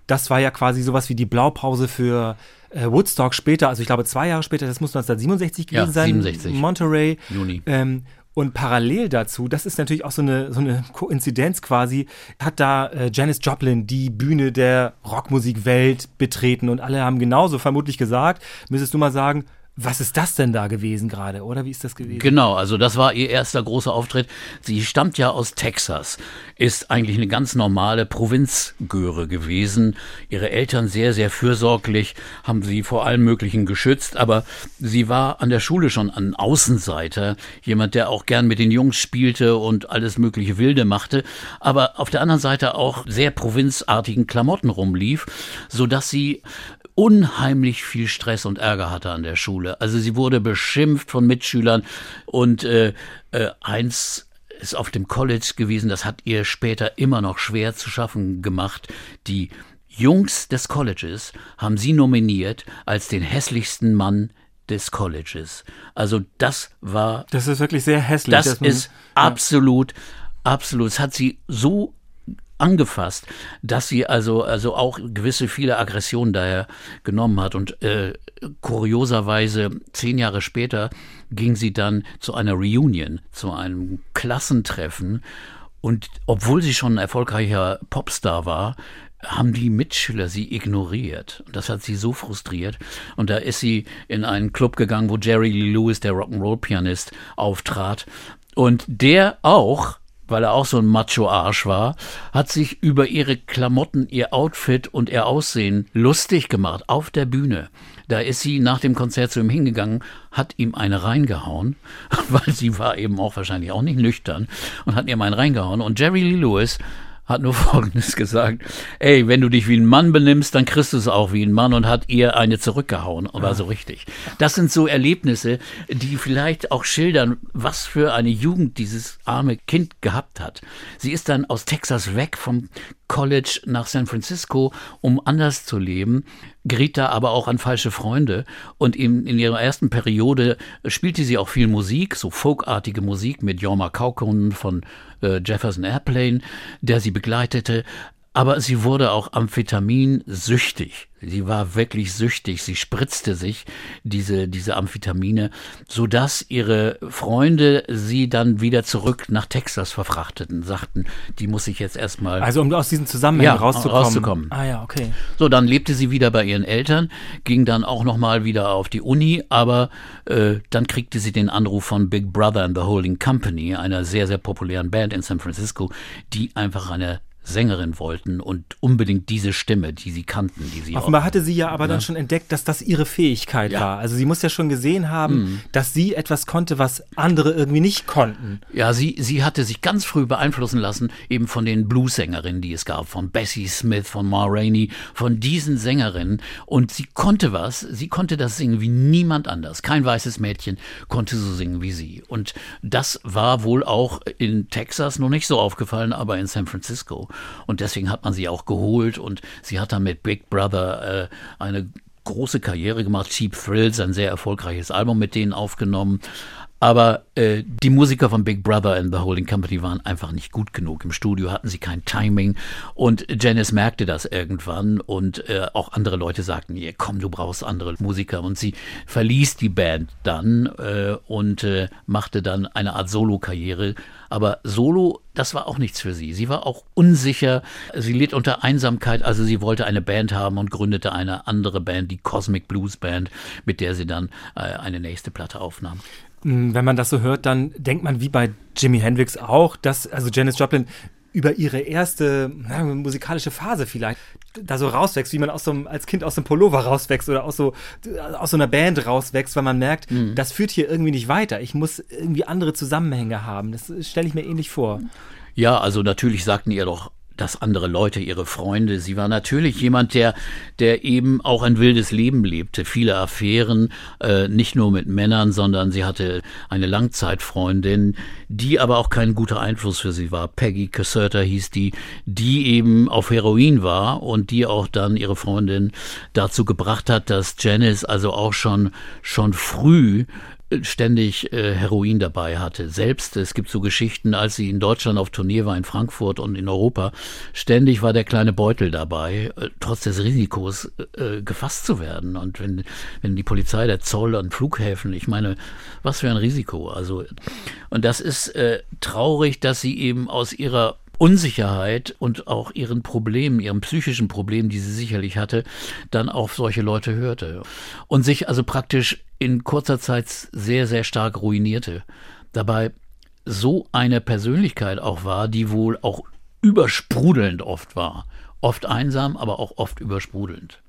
Das war ja quasi sowas wie die Blaupause für äh, Woodstock später, also ich glaube zwei Jahre später, das muss 1967 gewesen Ja, sein. 67. Monterey. Juni. Ähm, und parallel dazu, das ist natürlich auch so eine, so eine Koinzidenz quasi, hat da äh, Janis Joplin die Bühne der Rockmusikwelt betreten. Und alle haben genauso vermutlich gesagt, müsstest du mal sagen, Was ist das denn da gewesen gerade, oder wie ist das gewesen? Genau, also das war ihr erster großer Auftritt. Sie stammt ja aus Texas, ist eigentlich eine ganz normale Provinzgöre gewesen. Ihre Eltern sehr, sehr fürsorglich, haben sie vor allem Möglichen geschützt, aber sie war an der Schule schon ein Außenseiter, jemand, der auch gern mit den Jungs spielte und alles mögliche Wilde machte, aber auf der anderen Seite auch sehr provinzartigen Klamotten rumlief, so dass sie unheimlich viel Stress und Ärger hatte an der Schule. Also sie wurde beschimpft von Mitschülern und äh, äh, eins ist auf dem College gewesen, das hat ihr später immer noch schwer zu schaffen gemacht. Die Jungs des Colleges haben sie nominiert als den hässlichsten Mann des Colleges. Also das war Das ist wirklich sehr hässlich. das ist absolut, absolut. Es hat sie so angefasst, dass sie also, also auch gewisse viele Aggressionen daher genommen hat. Und äh, kurioserweise, zehn Jahre später, ging sie dann zu einer Reunion, zu einem Klassentreffen. Und obwohl sie schon ein erfolgreicher Popstar war, haben die Mitschüler sie ignoriert. Das hat sie so frustriert. Und da ist sie in einen Club gegangen, wo Jerry Lewis, der Rock'n'Roll-Pianist, auftrat. Und der auch, weil er auch so ein Macho-Arsch war, hat sich über ihre Klamotten, ihr Outfit und ihr Aussehen lustig gemacht auf der Bühne. Da ist sie nach dem Konzert zu ihm hingegangen, hat ihm eine reingehauen, weil sie war eben auch wahrscheinlich auch nicht nüchtern und hat ihm einen reingehauen. Und Jerry Lee Lewis hat nur Folgendes gesagt. Ey, wenn du dich wie ein Mann benimmst, dann kriegst du es auch wie ein Mann und hat ihr eine zurückgehauen. Und war so richtig. Das sind so Erlebnisse, die vielleicht auch schildern, was für eine Jugend dieses arme Kind gehabt hat. Sie ist dann aus Texas weg vom College nach San Francisco, um anders zu leben, geriet da aber auch an falsche Freunde. Und in, in ihrer ersten Periode spielte sie auch viel Musik, so folkartige Musik mit Jorma Kaukonen von äh, Jefferson Airplane, der sie begleitete. Aber sie wurde auch Amphetamin süchtig. Sie war wirklich süchtig. Sie spritzte sich diese, diese Amphetamine, sodass ihre Freunde sie dann wieder zurück nach Texas verfrachteten, sagten, die muss ich jetzt erstmal Also um aus diesen Zusammenhängen Ja, rauszukommen. rauszukommen. Ah ja, okay. so, dann lebte sie wieder bei ihren Eltern, ging dann auch nochmal wieder auf die Uni, aber äh, dann kriegte sie den Anruf von Big Brother and the Holding Company, einer sehr, sehr populären Band in San Francisco, die einfach eine Sängerin wollten und unbedingt diese Stimme, die sie kannten, die sie auch Offenbar hatte sie ja aber dann schon entdeckt, dass das ihre Fähigkeit Ja. war. Also sie muss ja schon gesehen haben, Mhm. dass sie etwas konnte, was andere irgendwie nicht konnten. Ja, sie, sie hatte sich ganz früh beeinflussen lassen, eben von den Bluesängerinnen, die es gab, von Bessie Smith, von Ma Rainey, von diesen Sängerinnen. Und sie konnte was, sie konnte das singen wie niemand anders. Kein weißes Mädchen konnte so singen wie sie. Und das war wohl auch in Texas noch nicht so aufgefallen, aber in San Francisco. Und deswegen hat man sie auch geholt und sie hat dann mit Big Brother äh, eine große Karriere gemacht. Cheap Thrills, ein sehr erfolgreiches Album mit denen aufgenommen. Aber äh, die Musiker von Big Brother and the Holding Company waren einfach nicht gut genug. Im Studio hatten sie kein Timing. Und Janice merkte das irgendwann. Und äh, auch andere Leute sagten ihr, komm, du brauchst andere Musiker. Und sie verließ die Band dann äh, und äh, machte dann eine Art Solo-Karriere. Aber Solo, das war auch nichts für sie. Sie war auch unsicher. Sie litt unter Einsamkeit. Also sie wollte eine Band haben und gründete eine andere Band, die Cosmic Blues Band, mit der sie dann äh, eine nächste Platte aufnahm. Mm, Wenn man das so hört, dann denkt man wie bei Jimi Hendrix auch, dass also Janis Joplin über ihre erste na, musikalische Phase vielleicht da so rauswächst, wie man aus so einem, als Kind aus dem Pullover rauswächst oder aus so, aus so einer Band rauswächst, weil man merkt, das führt hier irgendwie nicht weiter. Ich muss irgendwie andere Zusammenhänge haben. Das stelle ich mir ähnlich vor. Ja, also natürlich sagten ihr doch das andere Leute, ihre Freunde. Sie war natürlich jemand, der, der eben auch ein wildes Leben lebte. Viele Affären, äh, nicht nur mit Männern, sondern sie hatte eine Langzeitfreundin, die aber auch kein guter Einfluss für sie war. Peggy Caserta hieß die, die eben auf Heroin war und die auch dann ihre Freundin dazu gebracht hat, dass Janice also auch schon, schon früh ständig äh, Heroin dabei hatte. Selbst, es gibt so Geschichten, als sie in Deutschland auf Tournee war, in Frankfurt und in Europa, ständig war der kleine Beutel dabei, äh, trotz des Risikos äh, gefasst zu werden. Und wenn, wenn die Polizei, der Zoll an Flughäfen, ich meine, was für ein Risiko. Also, und das ist äh, traurig, dass sie eben aus ihrer Unsicherheit und auch ihren Problemen, ihren psychischen Problemen, die sie sicherlich hatte, dann auf solche Leute hörte und sich also praktisch in kurzer Zeit sehr, sehr stark ruinierte. Dabei so eine Persönlichkeit auch war, die wohl auch übersprudelnd oft war. Oft einsam, aber auch oft übersprudelnd.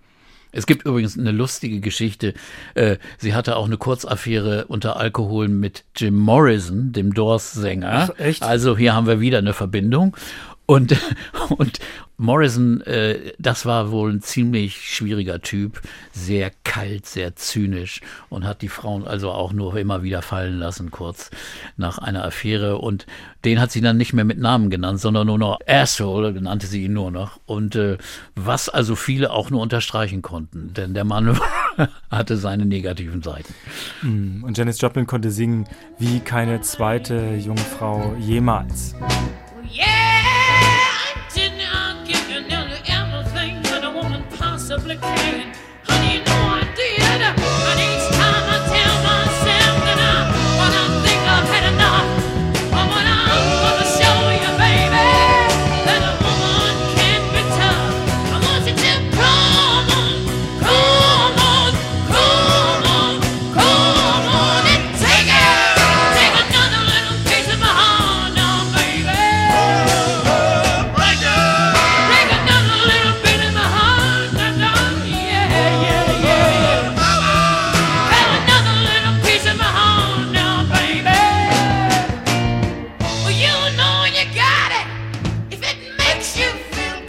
Es gibt übrigens eine lustige Geschichte. Äh, sie hatte auch eine Kurzaffäre unter Alkohol mit Jim Morrison, dem Doors-Sänger. Also hier haben wir wieder eine Verbindung. Und, und Morrison, äh, das war wohl ein ziemlich schwieriger Typ, sehr kalt, sehr zynisch und hat die Frauen also auch nur immer wieder fallen lassen, kurz nach einer Affäre. Und den hat sie dann nicht mehr mit Namen genannt, sondern nur noch Asshole, nannte sie ihn nur noch. Und äh, was also viele auch nur unterstreichen konnten, denn der Mann hatte seine negativen Seiten. Und Janis Joplin konnte singen wie keine zweite junge Frau jemals. Yeah,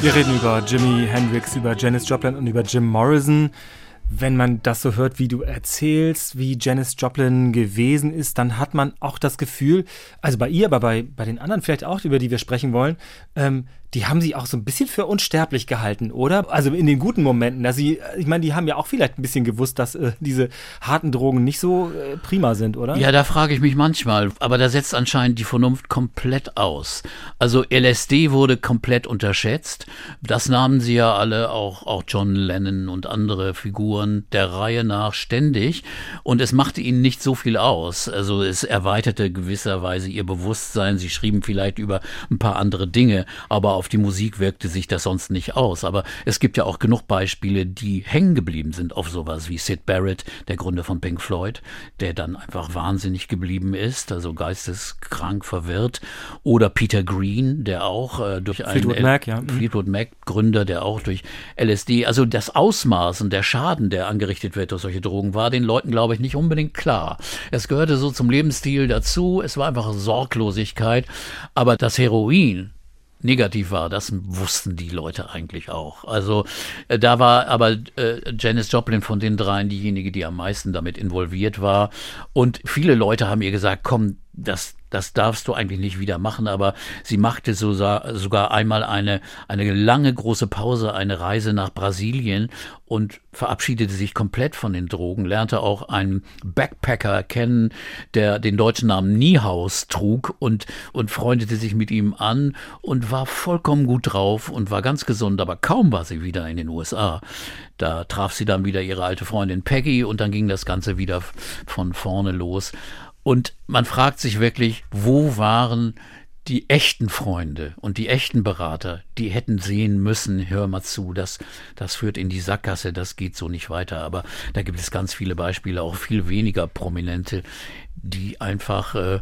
Wir reden über Jimi Hendrix, über Janis Joplin und über Jim Morrison. Wenn man das so hört, wie du erzählst, wie Janis Joplin gewesen ist, dann hat man auch das Gefühl, also bei ihr, aber bei, bei den anderen vielleicht auch, über die wir sprechen wollen, ähm, die haben sie auch so ein bisschen für unsterblich gehalten, oder? Also in den guten Momenten. Dass sie, ich meine, die haben ja auch vielleicht ein bisschen gewusst, dass äh, diese harten Drogen nicht so äh, prima sind, oder? Ja, da frage ich mich manchmal, aber da setzt anscheinend die Vernunft komplett aus. Also LSD wurde komplett unterschätzt. Das nahmen sie ja alle, auch, auch John Lennon und andere Figuren der Reihe nach ständig. Und es machte ihnen nicht so viel aus. Also es erweiterte gewisserweise ihr Bewusstsein. Sie schrieben vielleicht über ein paar andere Dinge, aber auf die Musik wirkte sich das sonst nicht aus. Aber es gibt ja auch genug Beispiele, die hängen geblieben sind auf sowas wie Sid Barrett, der Gründer von Pink Floyd, der dann einfach wahnsinnig geblieben ist, also geisteskrank verwirrt. Oder Peter Green, der auch äh, durch einen Fleetwood Mac, ja. Mhm. Fleetwood Mac Gründer, der auch durch LSD, also das Ausmaß und der Schaden, der angerichtet wird durch solche Drogen, war den Leuten, glaube ich, nicht unbedingt klar. Es gehörte so zum Lebensstil dazu, es war einfach Sorglosigkeit, aber das Heroin, negativ war, das wussten die Leute eigentlich auch. Also äh, da war aber äh, Janis Joplin von den dreien diejenige, die am meisten damit involviert war. Und viele Leute haben ihr gesagt, komm, das, das darfst du eigentlich nicht wieder machen, aber sie machte so, sogar einmal eine, eine lange große Pause, eine Reise nach Brasilien und verabschiedete sich komplett von den Drogen, lernte auch einen Backpacker kennen, der den deutschen Namen Niehaus trug und, und freundete sich mit ihm an und war vollkommen gut drauf und war ganz gesund, aber kaum war sie wieder in den USA. Da traf sie dann wieder ihre alte Freundin Peggy und dann ging das Ganze wieder von vorne los. Und man fragt sich wirklich, wo waren die echten Freunde und die echten Berater, die hätten sehen müssen, hör mal zu, das, das führt in die Sackgasse, das geht so nicht weiter. Aber da gibt es ganz viele Beispiele, auch viel weniger prominente, die einfach äh,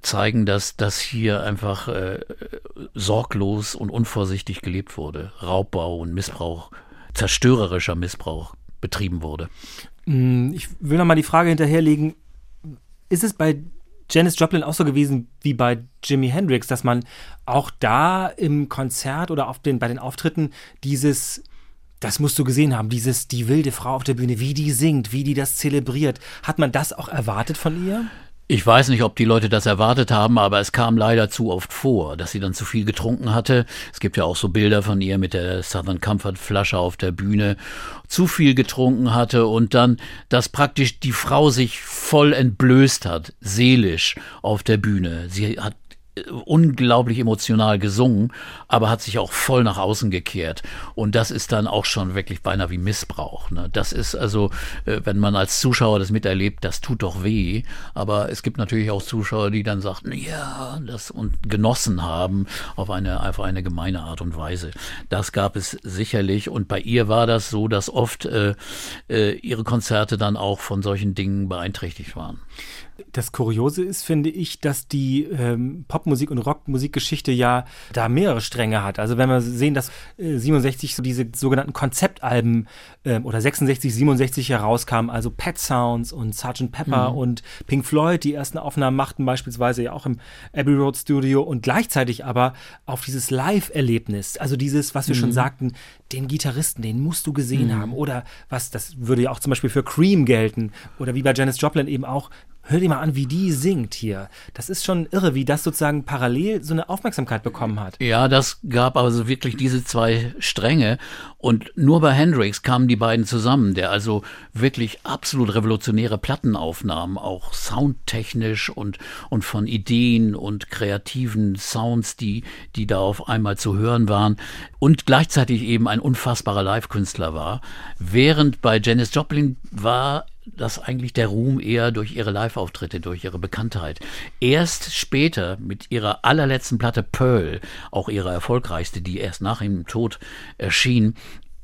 zeigen, dass das hier einfach äh, sorglos und unvorsichtig gelebt wurde. Raubbau und Missbrauch, zerstörerischer Missbrauch betrieben wurde. Mm, Ich will noch mal die Frage hinterherlegen, ist es bei Janis Joplin auch so gewesen wie bei Jimi Hendrix, dass man auch da im Konzert oder auf den, bei den Auftritten dieses, das musst du gesehen haben, dieses, die wilde Frau auf der Bühne, wie die singt, wie die das zelebriert. Hat man das auch erwartet von ihr? Ich weiß nicht, ob die Leute das erwartet haben, aber es kam leider zu oft vor, dass sie dann zu viel getrunken hatte. Es gibt ja auch so Bilder von ihr mit der Southern Comfort Flasche auf der Bühne, zu viel getrunken hatte und dann, dass praktisch die Frau sich voll entblößt hat, seelisch auf der Bühne. Sie hat unglaublich emotional gesungen, aber hat sich auch voll nach außen gekehrt. Und das ist dann auch schon wirklich beinahe wie Missbrauch. Ne? Das ist also, äh, wenn man als Zuschauer das miterlebt, das tut doch weh. Aber es gibt natürlich auch Zuschauer, die dann sagten, ja, das und genossen haben auf eine einfach eine gemeine Art und Weise. Das gab es sicherlich. Und bei ihr war das so, dass oft äh, äh, ihre Konzerte dann auch von solchen Dingen beeinträchtigt waren. Das Kuriose ist, finde ich, dass die ähm, Popmusik und Rockmusikgeschichte ja da mehrere Stränge hat. Also wenn wir sehen, dass äh, 67 so diese sogenannten Konzeptalben ähm, oder 66, 67 herauskamen, also Pet Sounds und Sgt. Pepper und Pink Floyd die ersten Aufnahmen machten, beispielsweise ja auch im Abbey Road Studio und gleichzeitig aber auf dieses Live-Erlebnis, also dieses, was wir schon sagten, den Gitarristen, den musst du gesehen haben oder was, das würde ja auch zum Beispiel für Cream gelten oder wie bei Janis Joplin eben auch, hör dir mal an, wie die singt hier. Das ist schon irre, wie das sozusagen parallel so eine Aufmerksamkeit bekommen hat. Ja, das gab also wirklich diese zwei Stränge. Und nur bei Hendrix kamen die beiden zusammen, der also wirklich absolut revolutionäre Plattenaufnahmen, auch soundtechnisch und, und von Ideen und kreativen Sounds, die, die da auf einmal zu hören waren. Und gleichzeitig eben ein unfassbarer Live-Künstler war. Während bei Janis Joplin war das eigentlich der Ruhm eher durch ihre Live-Auftritte, durch ihre Bekanntheit. Erst später mit ihrer allerletzten Platte Pearl, auch ihre erfolgreichste, die erst nach ihrem Tod erschien,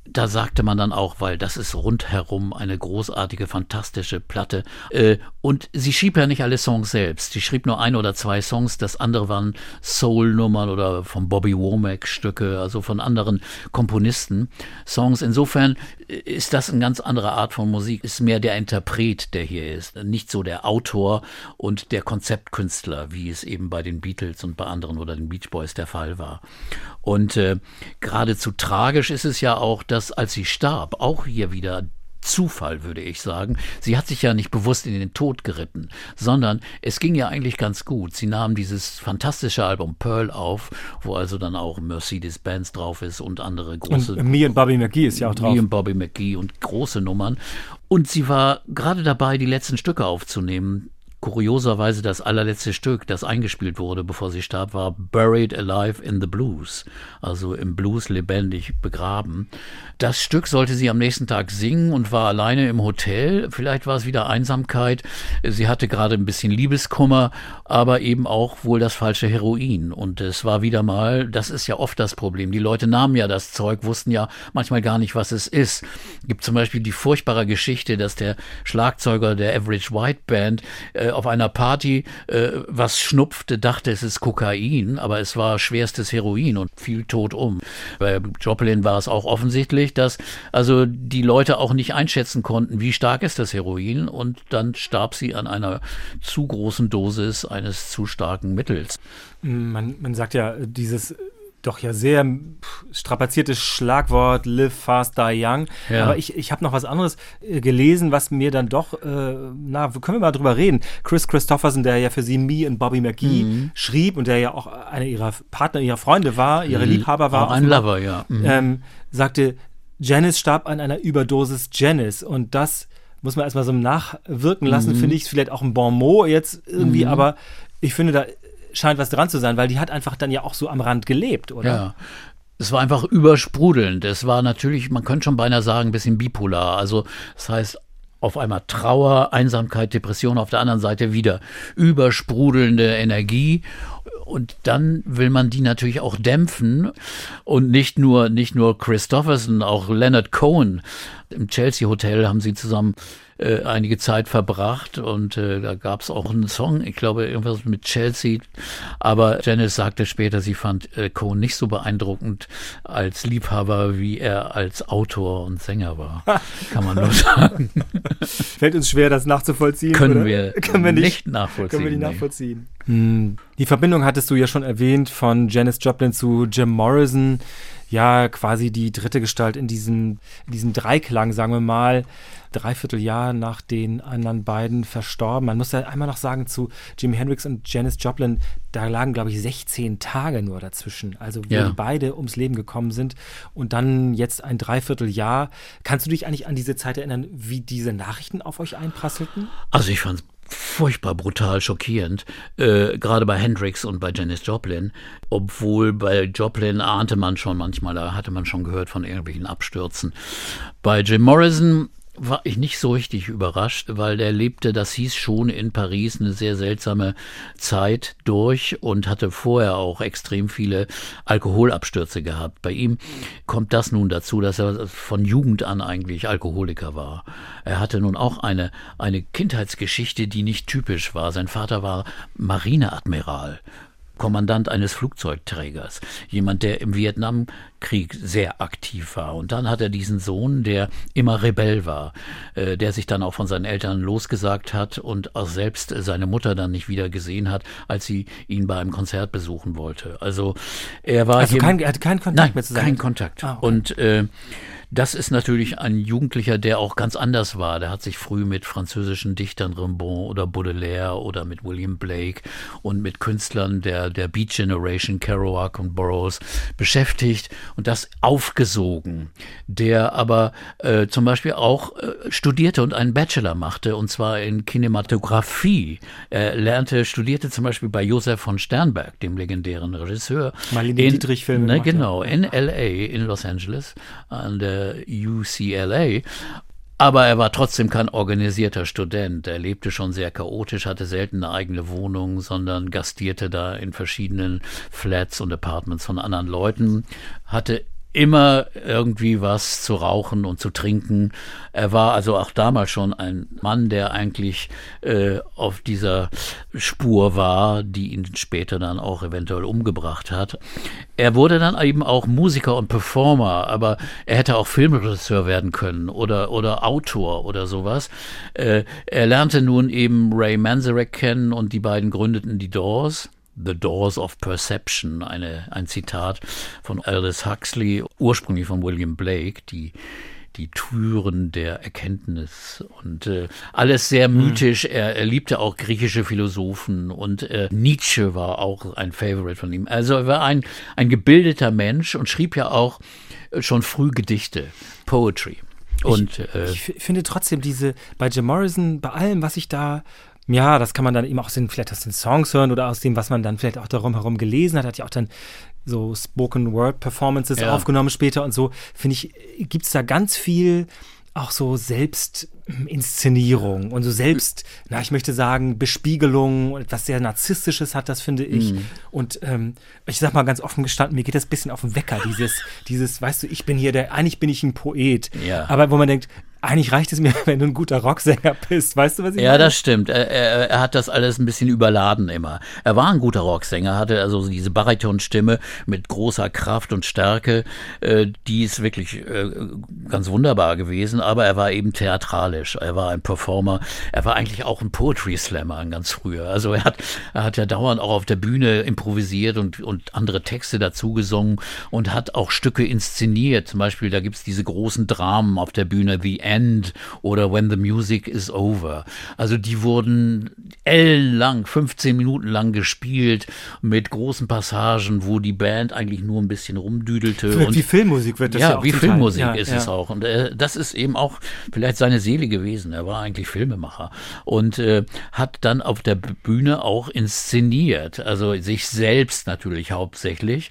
da sagte man dann auch, weil das ist rundherum eine großartige, fantastische Platte. Äh, und sie schrieb ja nicht alle Songs selbst. Sie schrieb nur ein oder zwei Songs. Das andere waren Soul-Nummern oder von Bobby Womack Stücke, also von anderen Komponisten Songs. Insofern ist das eine ganz andere Art von Musik. Ist mehr der Interpret, der hier ist. Nicht so der Autor und der Konzeptkünstler, wie es eben bei den Beatles und bei anderen oder den Beach Boys der Fall war. Und äh, geradezu tragisch ist es ja auch, dass als sie starb, auch hier wieder Zufall, würde ich sagen. Sie hat sich ja nicht bewusst in den Tod geritten, sondern es ging ja eigentlich ganz gut. Sie nahm dieses fantastische Album Pearl auf, wo also dann auch Mercedes-Benz drauf ist und andere große Und Me und Bobby McGee ist ja auch drauf. Me und Bobby McGee und große Nummern. Und sie war gerade dabei, die letzten Stücke aufzunehmen. Kurioserweise das allerletzte Stück, das eingespielt wurde, bevor sie starb, war Buried Alive in the Blues, also im Blues lebendig begraben. Das Stück sollte sie am nächsten Tag singen und war alleine im Hotel. Vielleicht war es wieder Einsamkeit. Sie hatte gerade ein bisschen Liebeskummer, aber eben auch wohl das falsche Heroin. Und es war wieder mal, das ist ja oft das Problem. Die Leute nahmen ja das Zeug, wussten ja manchmal gar nicht, was es ist. Gibt zum Beispiel die furchtbare Geschichte, dass der Schlagzeuger der Average White Band äh, auf einer Party äh, was schnupfte, dachte, es ist Kokain, aber es war schwerstes Heroin und fiel tot um. Bei Joplin war es auch offensichtlich, dass also die Leute auch nicht einschätzen konnten, wie stark ist das Heroin und dann starb sie an einer zu großen Dosis eines zu starken Mittels. Man, man sagt ja, dieses doch ja sehr pff, strapaziertes Schlagwort Live Fast Die Young. Ja. Aber ich, ich habe noch was anderes äh, gelesen, was mir dann doch, äh, na, können wir mal drüber reden. Chris Christopherson, der ja für sie Me und Bobby McGee Mhm. schrieb und der ja auch einer ihrer Partner, ihrer Freunde war, ihre Liebhaber war. Auch ein Lover, ja. Mhm. ähm, sagte, Janice starb an einer Überdosis Janice und das muss man erstmal so nachwirken lassen, Mhm. finde ich, vielleicht auch ein Bon mot jetzt irgendwie, aber ich finde, da scheint was dran zu sein, weil die hat einfach dann ja auch so am Rand gelebt, oder? Ja. Es war einfach übersprudelnd. Es war natürlich, man könnte schon beinahe sagen, ein bisschen bipolar. Also, das heißt, auf einmal Trauer, Einsamkeit, Depression, auf der anderen Seite wieder übersprudelnde Energie. Und dann will man die natürlich auch dämpfen. Und nicht nur, nicht nur Christopherson, auch Leonard Cohen. Im Chelsea Hotel haben sie zusammen äh, einige Zeit verbracht und äh, da gab es auch einen Song, ich glaube irgendwas mit Chelsea, aber Janice sagte später, sie fand äh, Cohen nicht so beeindruckend als Liebhaber, wie er als Autor und Sänger war. Kann man nur sagen. Fällt uns schwer, das nachzuvollziehen. Können oder? wir, können wir nicht, nicht nachvollziehen. Können wir nicht nee. nachvollziehen. Hm, Die Verbindung hattest du ja schon erwähnt von Janis Joplin zu Jim Morrison. Ja, quasi die dritte Gestalt in diesem, in diesem Dreiklang, sagen wir mal. Dreiviertel Jahr nach den anderen beiden verstorben. Man muss ja einmal noch sagen, zu Jimi Hendrix und Janis Joplin, da lagen, glaube ich, 16 Tage nur dazwischen. Also, wo Ja. die beide ums Leben gekommen sind. Und dann jetzt ein Dreivierteljahr. Kannst du dich eigentlich an diese Zeit erinnern, wie diese Nachrichten auf euch einprasselten? Also ich fand furchtbar brutal schockierend, äh, gerade bei Hendrix und bei Janis Joplin, obwohl bei Joplin ahnte man schon manchmal, da hatte man schon gehört von irgendwelchen Abstürzen. Bei Jim Morrison war ich nicht so richtig überrascht, weil der lebte, das hieß schon in Paris, eine sehr seltsame Zeit durch und hatte vorher auch extrem viele Alkoholabstürze gehabt. Bei ihm kommt das nun dazu, dass er von Jugend an eigentlich Alkoholiker war. Er hatte nun auch eine, eine Kindheitsgeschichte, die nicht typisch war. Sein Vater war Marineadmiral. Kommandant eines Flugzeugträgers, jemand, der im Vietnamkrieg sehr aktiv war. Und dann hat er diesen Sohn, der immer Rebell war, äh, der sich dann auch von seinen Eltern losgesagt hat und auch selbst seine Mutter dann nicht wieder gesehen hat, als sie ihn bei einem Konzert besuchen wollte. Also er war Also hier, kein, er hatte keinen Kontakt Nein, mehr zu seinen kein Kontakt. Ah, okay. Und äh, das ist natürlich ein Jugendlicher, der auch ganz anders war. Der hat sich früh mit französischen Dichtern Rimbaud oder Baudelaire oder mit William Blake und mit Künstlern der, der Beat Generation, Kerouac und Burroughs beschäftigt und das aufgesogen. Der aber äh, zum Beispiel auch äh, studierte und einen Bachelor machte und zwar in Kinematografie. Er lernte, studierte zum Beispiel bei Josef von Sternberg, dem legendären Regisseur. Marlene in- Dietrich-Filme Ne, genau, in LA, in Los Angeles, an der UCLA. Aber er war trotzdem kein organisierter Student. Er lebte schon sehr chaotisch, hatte selten eine eigene Wohnung, sondern gastierte da in verschiedenen Flats und Apartments von anderen Leuten, hatte immer irgendwie was zu rauchen und zu trinken. Er war also auch damals schon ein Mann, der eigentlich äh, auf dieser Spur war, die ihn später dann auch eventuell umgebracht hat. Er wurde dann eben auch Musiker und Performer, aber er hätte auch Filmregisseur werden können oder, oder Autor oder sowas. Äh, er lernte nun eben Ray Manzarek kennen und die beiden gründeten die Doors. The Doors of Perception, eine, ein Zitat von Aldous Huxley, ursprünglich von William Blake, die die Türen der Erkenntnis und äh, alles sehr mythisch. Er, er liebte auch griechische Philosophen und äh, Nietzsche war auch ein Favorite von ihm. Also er war ein, ein gebildeter Mensch und schrieb ja auch äh, schon früh Gedichte, Poetry. Und äh, Ich finde trotzdem diese, bei Jim Morrison, bei allem, was ich da, ja, das kann man dann eben auch aus den, vielleicht aus den Songs hören oder aus dem, was man dann vielleicht auch darum herum gelesen hat, hat ja auch dann so Spoken Word Performances Ja. aufgenommen später und so, finde ich, gibt es da ganz viel auch so Selbstinszenierung und so selbst, na, ich möchte sagen, Bespiegelung und etwas sehr Narzisstisches hat das, finde ich. Mhm. Und ähm, ich sag mal ganz offen gestanden, mir geht das ein bisschen auf den Wecker, dieses, dieses, weißt du, ich bin hier der, eigentlich bin ich ein Poet. Ja. Aber wo man denkt, eigentlich reicht es mir, wenn du ein guter Rocksänger bist. Weißt du, was ich Ja, meine? das stimmt. Er, er, er hat das alles ein bisschen überladen immer. Er war ein guter Rocksänger, hatte also diese Baritonstimme mit großer Kraft und Stärke. Äh, die ist wirklich äh, ganz wunderbar gewesen, aber er war eben theatralisch. Er war ein Performer. Er war eigentlich auch ein Poetry Slammer ganz früher. Also er hat, er hat ja dauernd auch auf der Bühne improvisiert und, und andere Texte dazu gesungen und hat auch Stücke inszeniert. Zum Beispiel, da gibt's diese großen Dramen auf der Bühne, The End oder When the Music is Over. Also die wurden ellenlang, 15 Minuten lang gespielt mit großen Passagen, wo die Band eigentlich nur ein bisschen rumdüdelte. Wie, und wie Filmmusik wird das ja, ja, auch wie Filmmusik. Ja, ist ja. es auch. Und äh, das ist eben auch vielleicht seine Seele gewesen. Er war eigentlich Filmemacher und äh, hat dann auf der Bühne auch inszeniert. Also sich selbst natürlich hauptsächlich.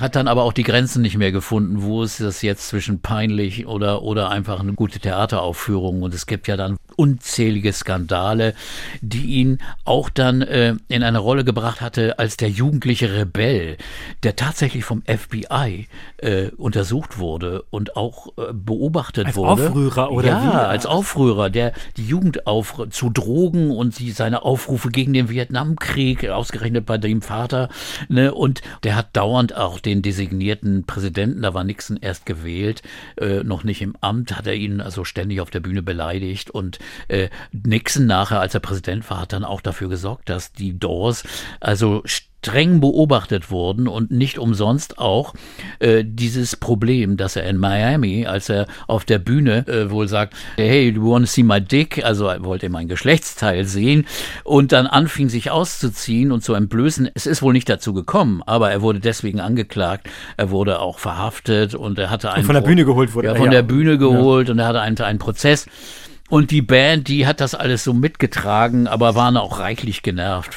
Hat dann aber auch die Grenzen nicht mehr gefunden. Wo ist das jetzt zwischen peinlich oder, oder einfach eine gute Theateraufführung? Und es gibt ja dann unzählige Skandale, die ihn auch dann äh, in eine Rolle gebracht hatte als der jugendliche Rebell, der tatsächlich vom FBI äh, untersucht wurde und auch äh, beobachtet Als wurde. Aufrührer oder ja, wie? als Aufrührer, der die Jugend auf, zu Drogen und die, seine Aufrufe gegen den Vietnamkrieg, ausgerechnet bei dem Vater, ne, und der hat dauernd auch den designierten Präsidenten, da war Nixon erst gewählt, äh, noch nicht im Amt, hat er ihn also ständig auf der Bühne beleidigt und äh, Nixon nachher, als er Präsident war, hat dann auch dafür gesorgt, dass die Doors also streng beobachtet wurden und nicht umsonst auch äh, dieses Problem, dass er in Miami, als er auf der Bühne äh, wohl sagt, hey, you want to see my dick? Also er wollte mein Geschlechtsteil sehen und dann anfing sich auszuziehen und zu entblößen. Es ist wohl nicht dazu gekommen, aber er wurde deswegen angeklagt. Er wurde auch verhaftet und er hatte einen von der Pro- Bühne geholt wurde Ja, von ja. der Bühne geholt und er hatte einen, einen Prozess. Und die Band, die hat das alles so mitgetragen, aber waren auch reichlich genervt.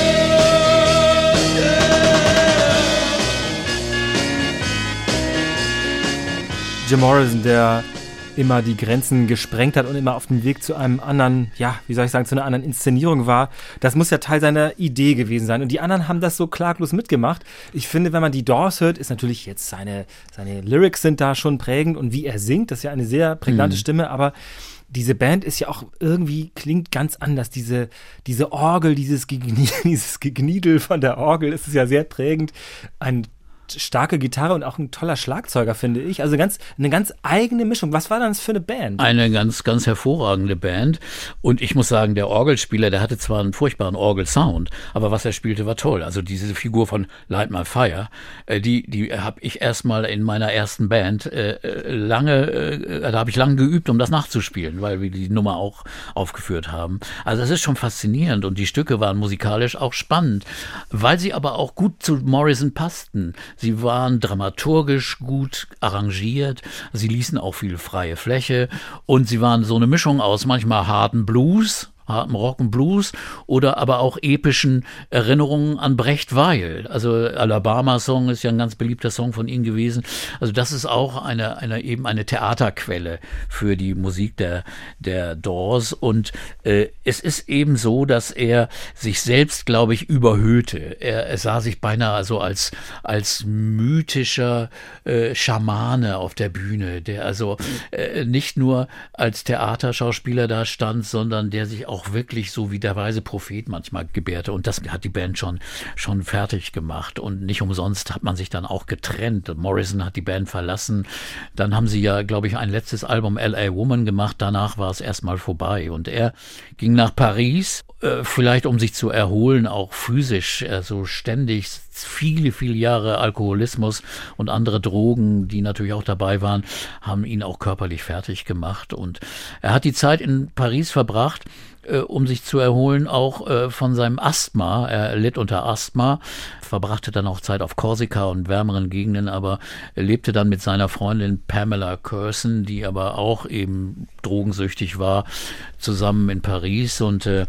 Jim Morrison, der immer die Grenzen gesprengt hat und immer auf dem Weg zu einem anderen, ja, wie soll ich sagen, zu einer anderen Inszenierung war. Das muss ja Teil seiner Idee gewesen sein. Und die anderen haben das so klaglos mitgemacht. Ich finde, wenn man die Doors hört, ist natürlich jetzt seine, seine Lyrics sind da schon prägend und wie er singt, das ist ja eine sehr prägnante Stimme, aber diese Band ist ja auch irgendwie, klingt ganz anders. Diese, diese Orgel, dieses, Gegnie, dieses Gegniedel von der Orgel, ist ja sehr prägend. Ein starke Gitarre und auch ein toller Schlagzeuger, finde ich. Also ganz, eine ganz eigene Mischung. Was war das für eine Band? Eine ganz, ganz hervorragende Band. Und ich muss sagen, der Orgelspieler, der hatte zwar einen furchtbaren Orgelsound, aber was er spielte, war toll. Also diese Figur von Light My Fire, äh, die, die habe ich erstmal in meiner ersten Band äh, äh, lange, da habe ich lange geübt, um das nachzuspielen, weil wir die Nummer auch aufgeführt haben. Also es ist schon faszinierend und die Stücke waren musikalisch auch spannend, weil sie aber auch gut zu Morrison passten. Sie waren dramaturgisch gut arrangiert, sie ließen auch viel freie Fläche. Und sie waren so eine Mischung aus manchmal harten Blues, harten Rock und Blues oder aber auch epischen Erinnerungen an Brecht Weil. Also Alabama Song ist ja ein ganz beliebter Song von ihm gewesen. Also das ist auch eine, eine eben eine Theaterquelle für die Musik der, der Doors und äh, es ist eben so, dass er sich selbst, glaube ich, überhöhte. Er, er sah sich beinahe so als, als mythischer äh, Schamane auf der Bühne, der also äh, nicht nur als Theaterschauspieler da stand, sondern der sich auch wirklich so wie der weise Prophet manchmal gebärte. Und das hat die Band schon, schon fertig gemacht. Und nicht umsonst hat man sich dann auch getrennt. Morrison hat die Band verlassen. Dann haben sie ja, glaube ich, ein letztes Album LA Woman gemacht. Danach war es erstmal vorbei. Und er ging nach Paris, äh, vielleicht um sich zu erholen, auch physisch, also ständig viele, viele Jahre Alkoholismus und andere Drogen, die natürlich auch dabei waren, haben ihn auch körperlich fertig gemacht. Und er hat die Zeit in Paris verbracht, äh, um sich zu erholen, auch äh, von seinem Asthma. Er litt unter Asthma, verbrachte dann auch Zeit auf Korsika und wärmeren Gegenden, aber er lebte dann mit seiner Freundin Pamela Curson, die aber auch eben drogensüchtig war, zusammen in Paris und äh,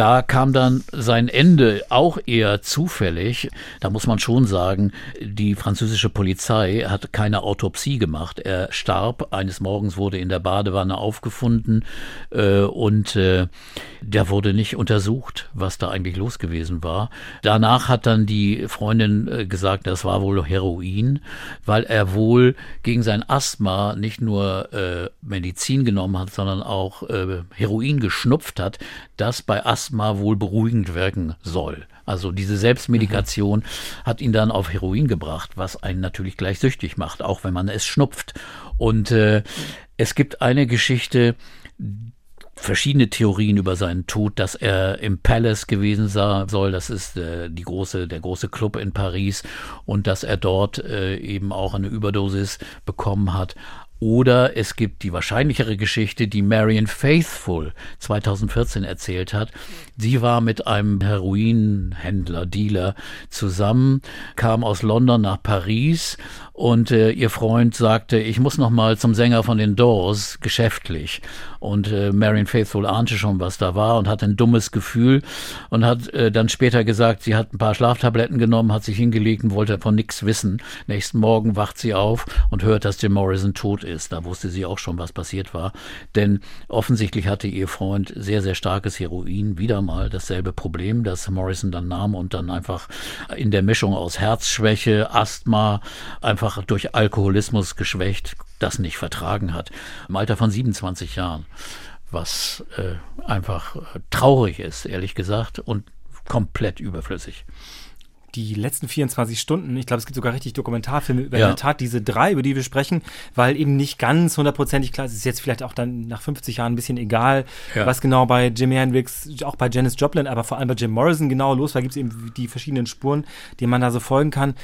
da kam dann sein Ende auch eher zufällig. Da muss man schon sagen, die französische Polizei hat keine Autopsie gemacht. Er starb, eines Morgens wurde in der Badewanne aufgefunden äh, und äh, der wurde nicht untersucht, was da eigentlich los gewesen war. Danach hat dann die Freundin äh, gesagt, das war wohl Heroin, weil er wohl gegen sein Asthma nicht nur äh, Medizin genommen hat, sondern auch äh, Heroin geschnupft hat, das bei Asthma wohl beruhigend wirken soll. Also diese Selbstmedikation hat ihn dann auf Heroin gebracht, was einen natürlich gleich süchtig macht, auch wenn man es schnupft. Und äh, es gibt eine Geschichte, verschiedene Theorien über seinen Tod, dass er im Palace gewesen sein soll. Das ist äh, die große, der große Club in Paris und dass er dort äh, eben auch eine Überdosis bekommen hat. Oder es gibt die wahrscheinlichere Geschichte, die Marion Faithful 2014 erzählt hat. Sie war mit einem Heroinhändler, Dealer zusammen, kam aus London nach Paris und äh, ihr Freund sagte, ich muss noch mal zum Sänger von den Doors geschäftlich. Und äh, Marion Faithful ahnte schon, was da war und hatte ein dummes Gefühl und hat äh, dann später gesagt, sie hat ein paar Schlaftabletten genommen, hat sich hingelegt und wollte von nichts wissen. Nächsten Morgen wacht sie auf und hört, dass Jim Morrison tot ist. Da wusste sie auch schon, was passiert war. Denn offensichtlich hatte ihr Freund sehr, sehr starkes Heroin. Wieder mal dasselbe Problem, das Morrison dann nahm und dann einfach in der Mischung aus Herzschwäche, Asthma, einfach durch Alkoholismus geschwächt, das nicht vertragen hat. Im Alter von 27 Jahren. Was äh, einfach äh, traurig ist, ehrlich gesagt, und komplett überflüssig die letzten 24 Stunden, ich glaube, es gibt sogar richtig Dokumentarfilme über Ja. in der Tat diese drei, über die wir sprechen, weil eben nicht ganz hundertprozentig klar ist, es ist jetzt vielleicht auch dann nach 50 Jahren ein bisschen egal, Ja. was genau bei Jimi Hendrix, auch bei Janis Joplin, aber vor allem bei Jim Morrison genau los war, gibt es eben die verschiedenen Spuren, denen man da so folgen kann.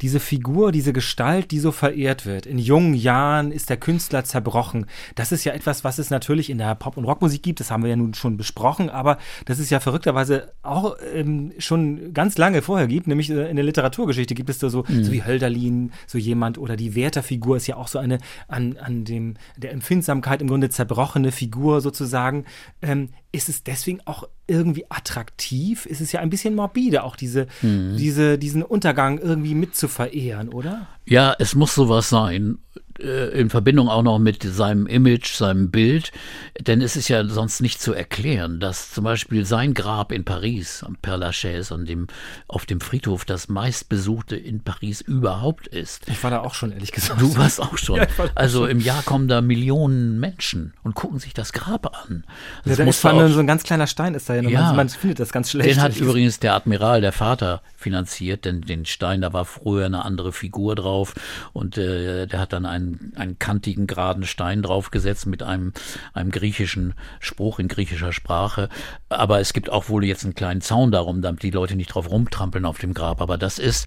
Diese Figur, diese Gestalt, die so verehrt wird. In jungen Jahren ist der Künstler zerbrochen. Das ist ja etwas, was es natürlich in der Pop- und Rockmusik gibt. Das haben wir ja nun schon besprochen. Aber das ist ja verrückterweise auch ähm, schon ganz lange vorher gibt. Nämlich äh, in der Literaturgeschichte gibt es da so, so wie Hölderlin, so jemand. Oder die Werther-Figur ist ja auch so eine an, an dem, der Empfindsamkeit im Grunde zerbrochene Figur sozusagen. Ähm, ist es deswegen auch irgendwie attraktiv? Ist es ja ein bisschen morbide, auch diese, diese, diesen Untergang irgendwie mit zu verehren, oder? Ja, es muss sowas sein. Äh, In Verbindung auch noch mit seinem Image, seinem Bild. Denn es ist ja sonst nicht zu erklären, dass zum Beispiel sein Grab in Paris, am Père Lachaise, an dem, auf dem Friedhof, das meistbesuchte in Paris überhaupt ist. Ich war da auch schon, ehrlich gesagt. Du warst auch schon. Ja, war da also schon. im Jahr kommen da Millionen Menschen und gucken sich das Grab an. Ja, Das da muss ist vor auch- so ein ganz kleiner Stein ist da ja. Ja. Man, man findet das ganz schlecht. Den hat übrigens der Admiral, der Vater, finanziert, denn den Stein, da war früher eine andere Figur drauf und äh, der hat dann einen, einen kantigen, geraden Stein draufgesetzt mit einem, einem griechischen Spruch in griechischer Sprache. Aber es gibt auch wohl jetzt einen kleinen Zaun darum, damit die Leute nicht drauf rumtrampeln auf dem Grab. Aber das ist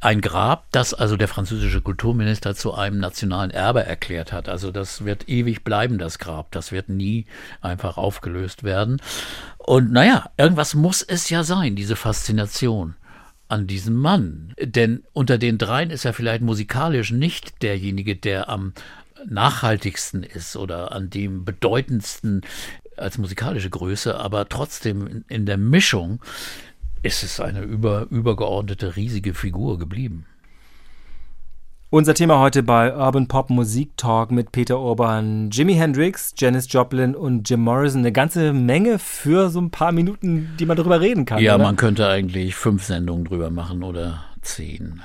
ein Grab, das also der französische Kulturminister zu einem nationalen Erbe erklärt hat. Also das wird ewig bleiben, das Grab. Das wird nie einfach aufgelöst werden. Und naja, irgendwas muss es ja sein, diese Faszination an diesem Mann. Denn unter den dreien ist er vielleicht musikalisch nicht derjenige, der am nachhaltigsten ist oder an dem bedeutendsten als musikalische Größe, aber trotzdem in, der Mischung ist es eine über, übergeordnete riesige Figur geblieben. Unser Thema heute bei Urban Pop Musik Talk mit Peter Urban, Jimi Hendrix, Janis Joplin und Jim Morrison. Eine ganze Menge für so ein paar Minuten, die man darüber reden kann. Ja, oder? man könnte eigentlich fünf Sendungen drüber machen oder zehn.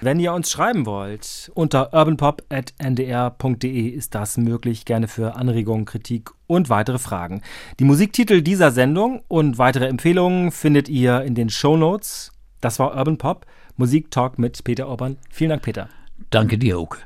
Wenn ihr uns schreiben wollt, unter urbanpop.ndr.de ist das möglich. Gerne für Anregungen, Kritik und weitere Fragen. Die Musiktitel dieser Sendung und weitere Empfehlungen findet ihr in den Shownotes. Das war Urban Pop, Musik Talk mit Peter Urban. Vielen Dank, Peter. Danke dir, Uke.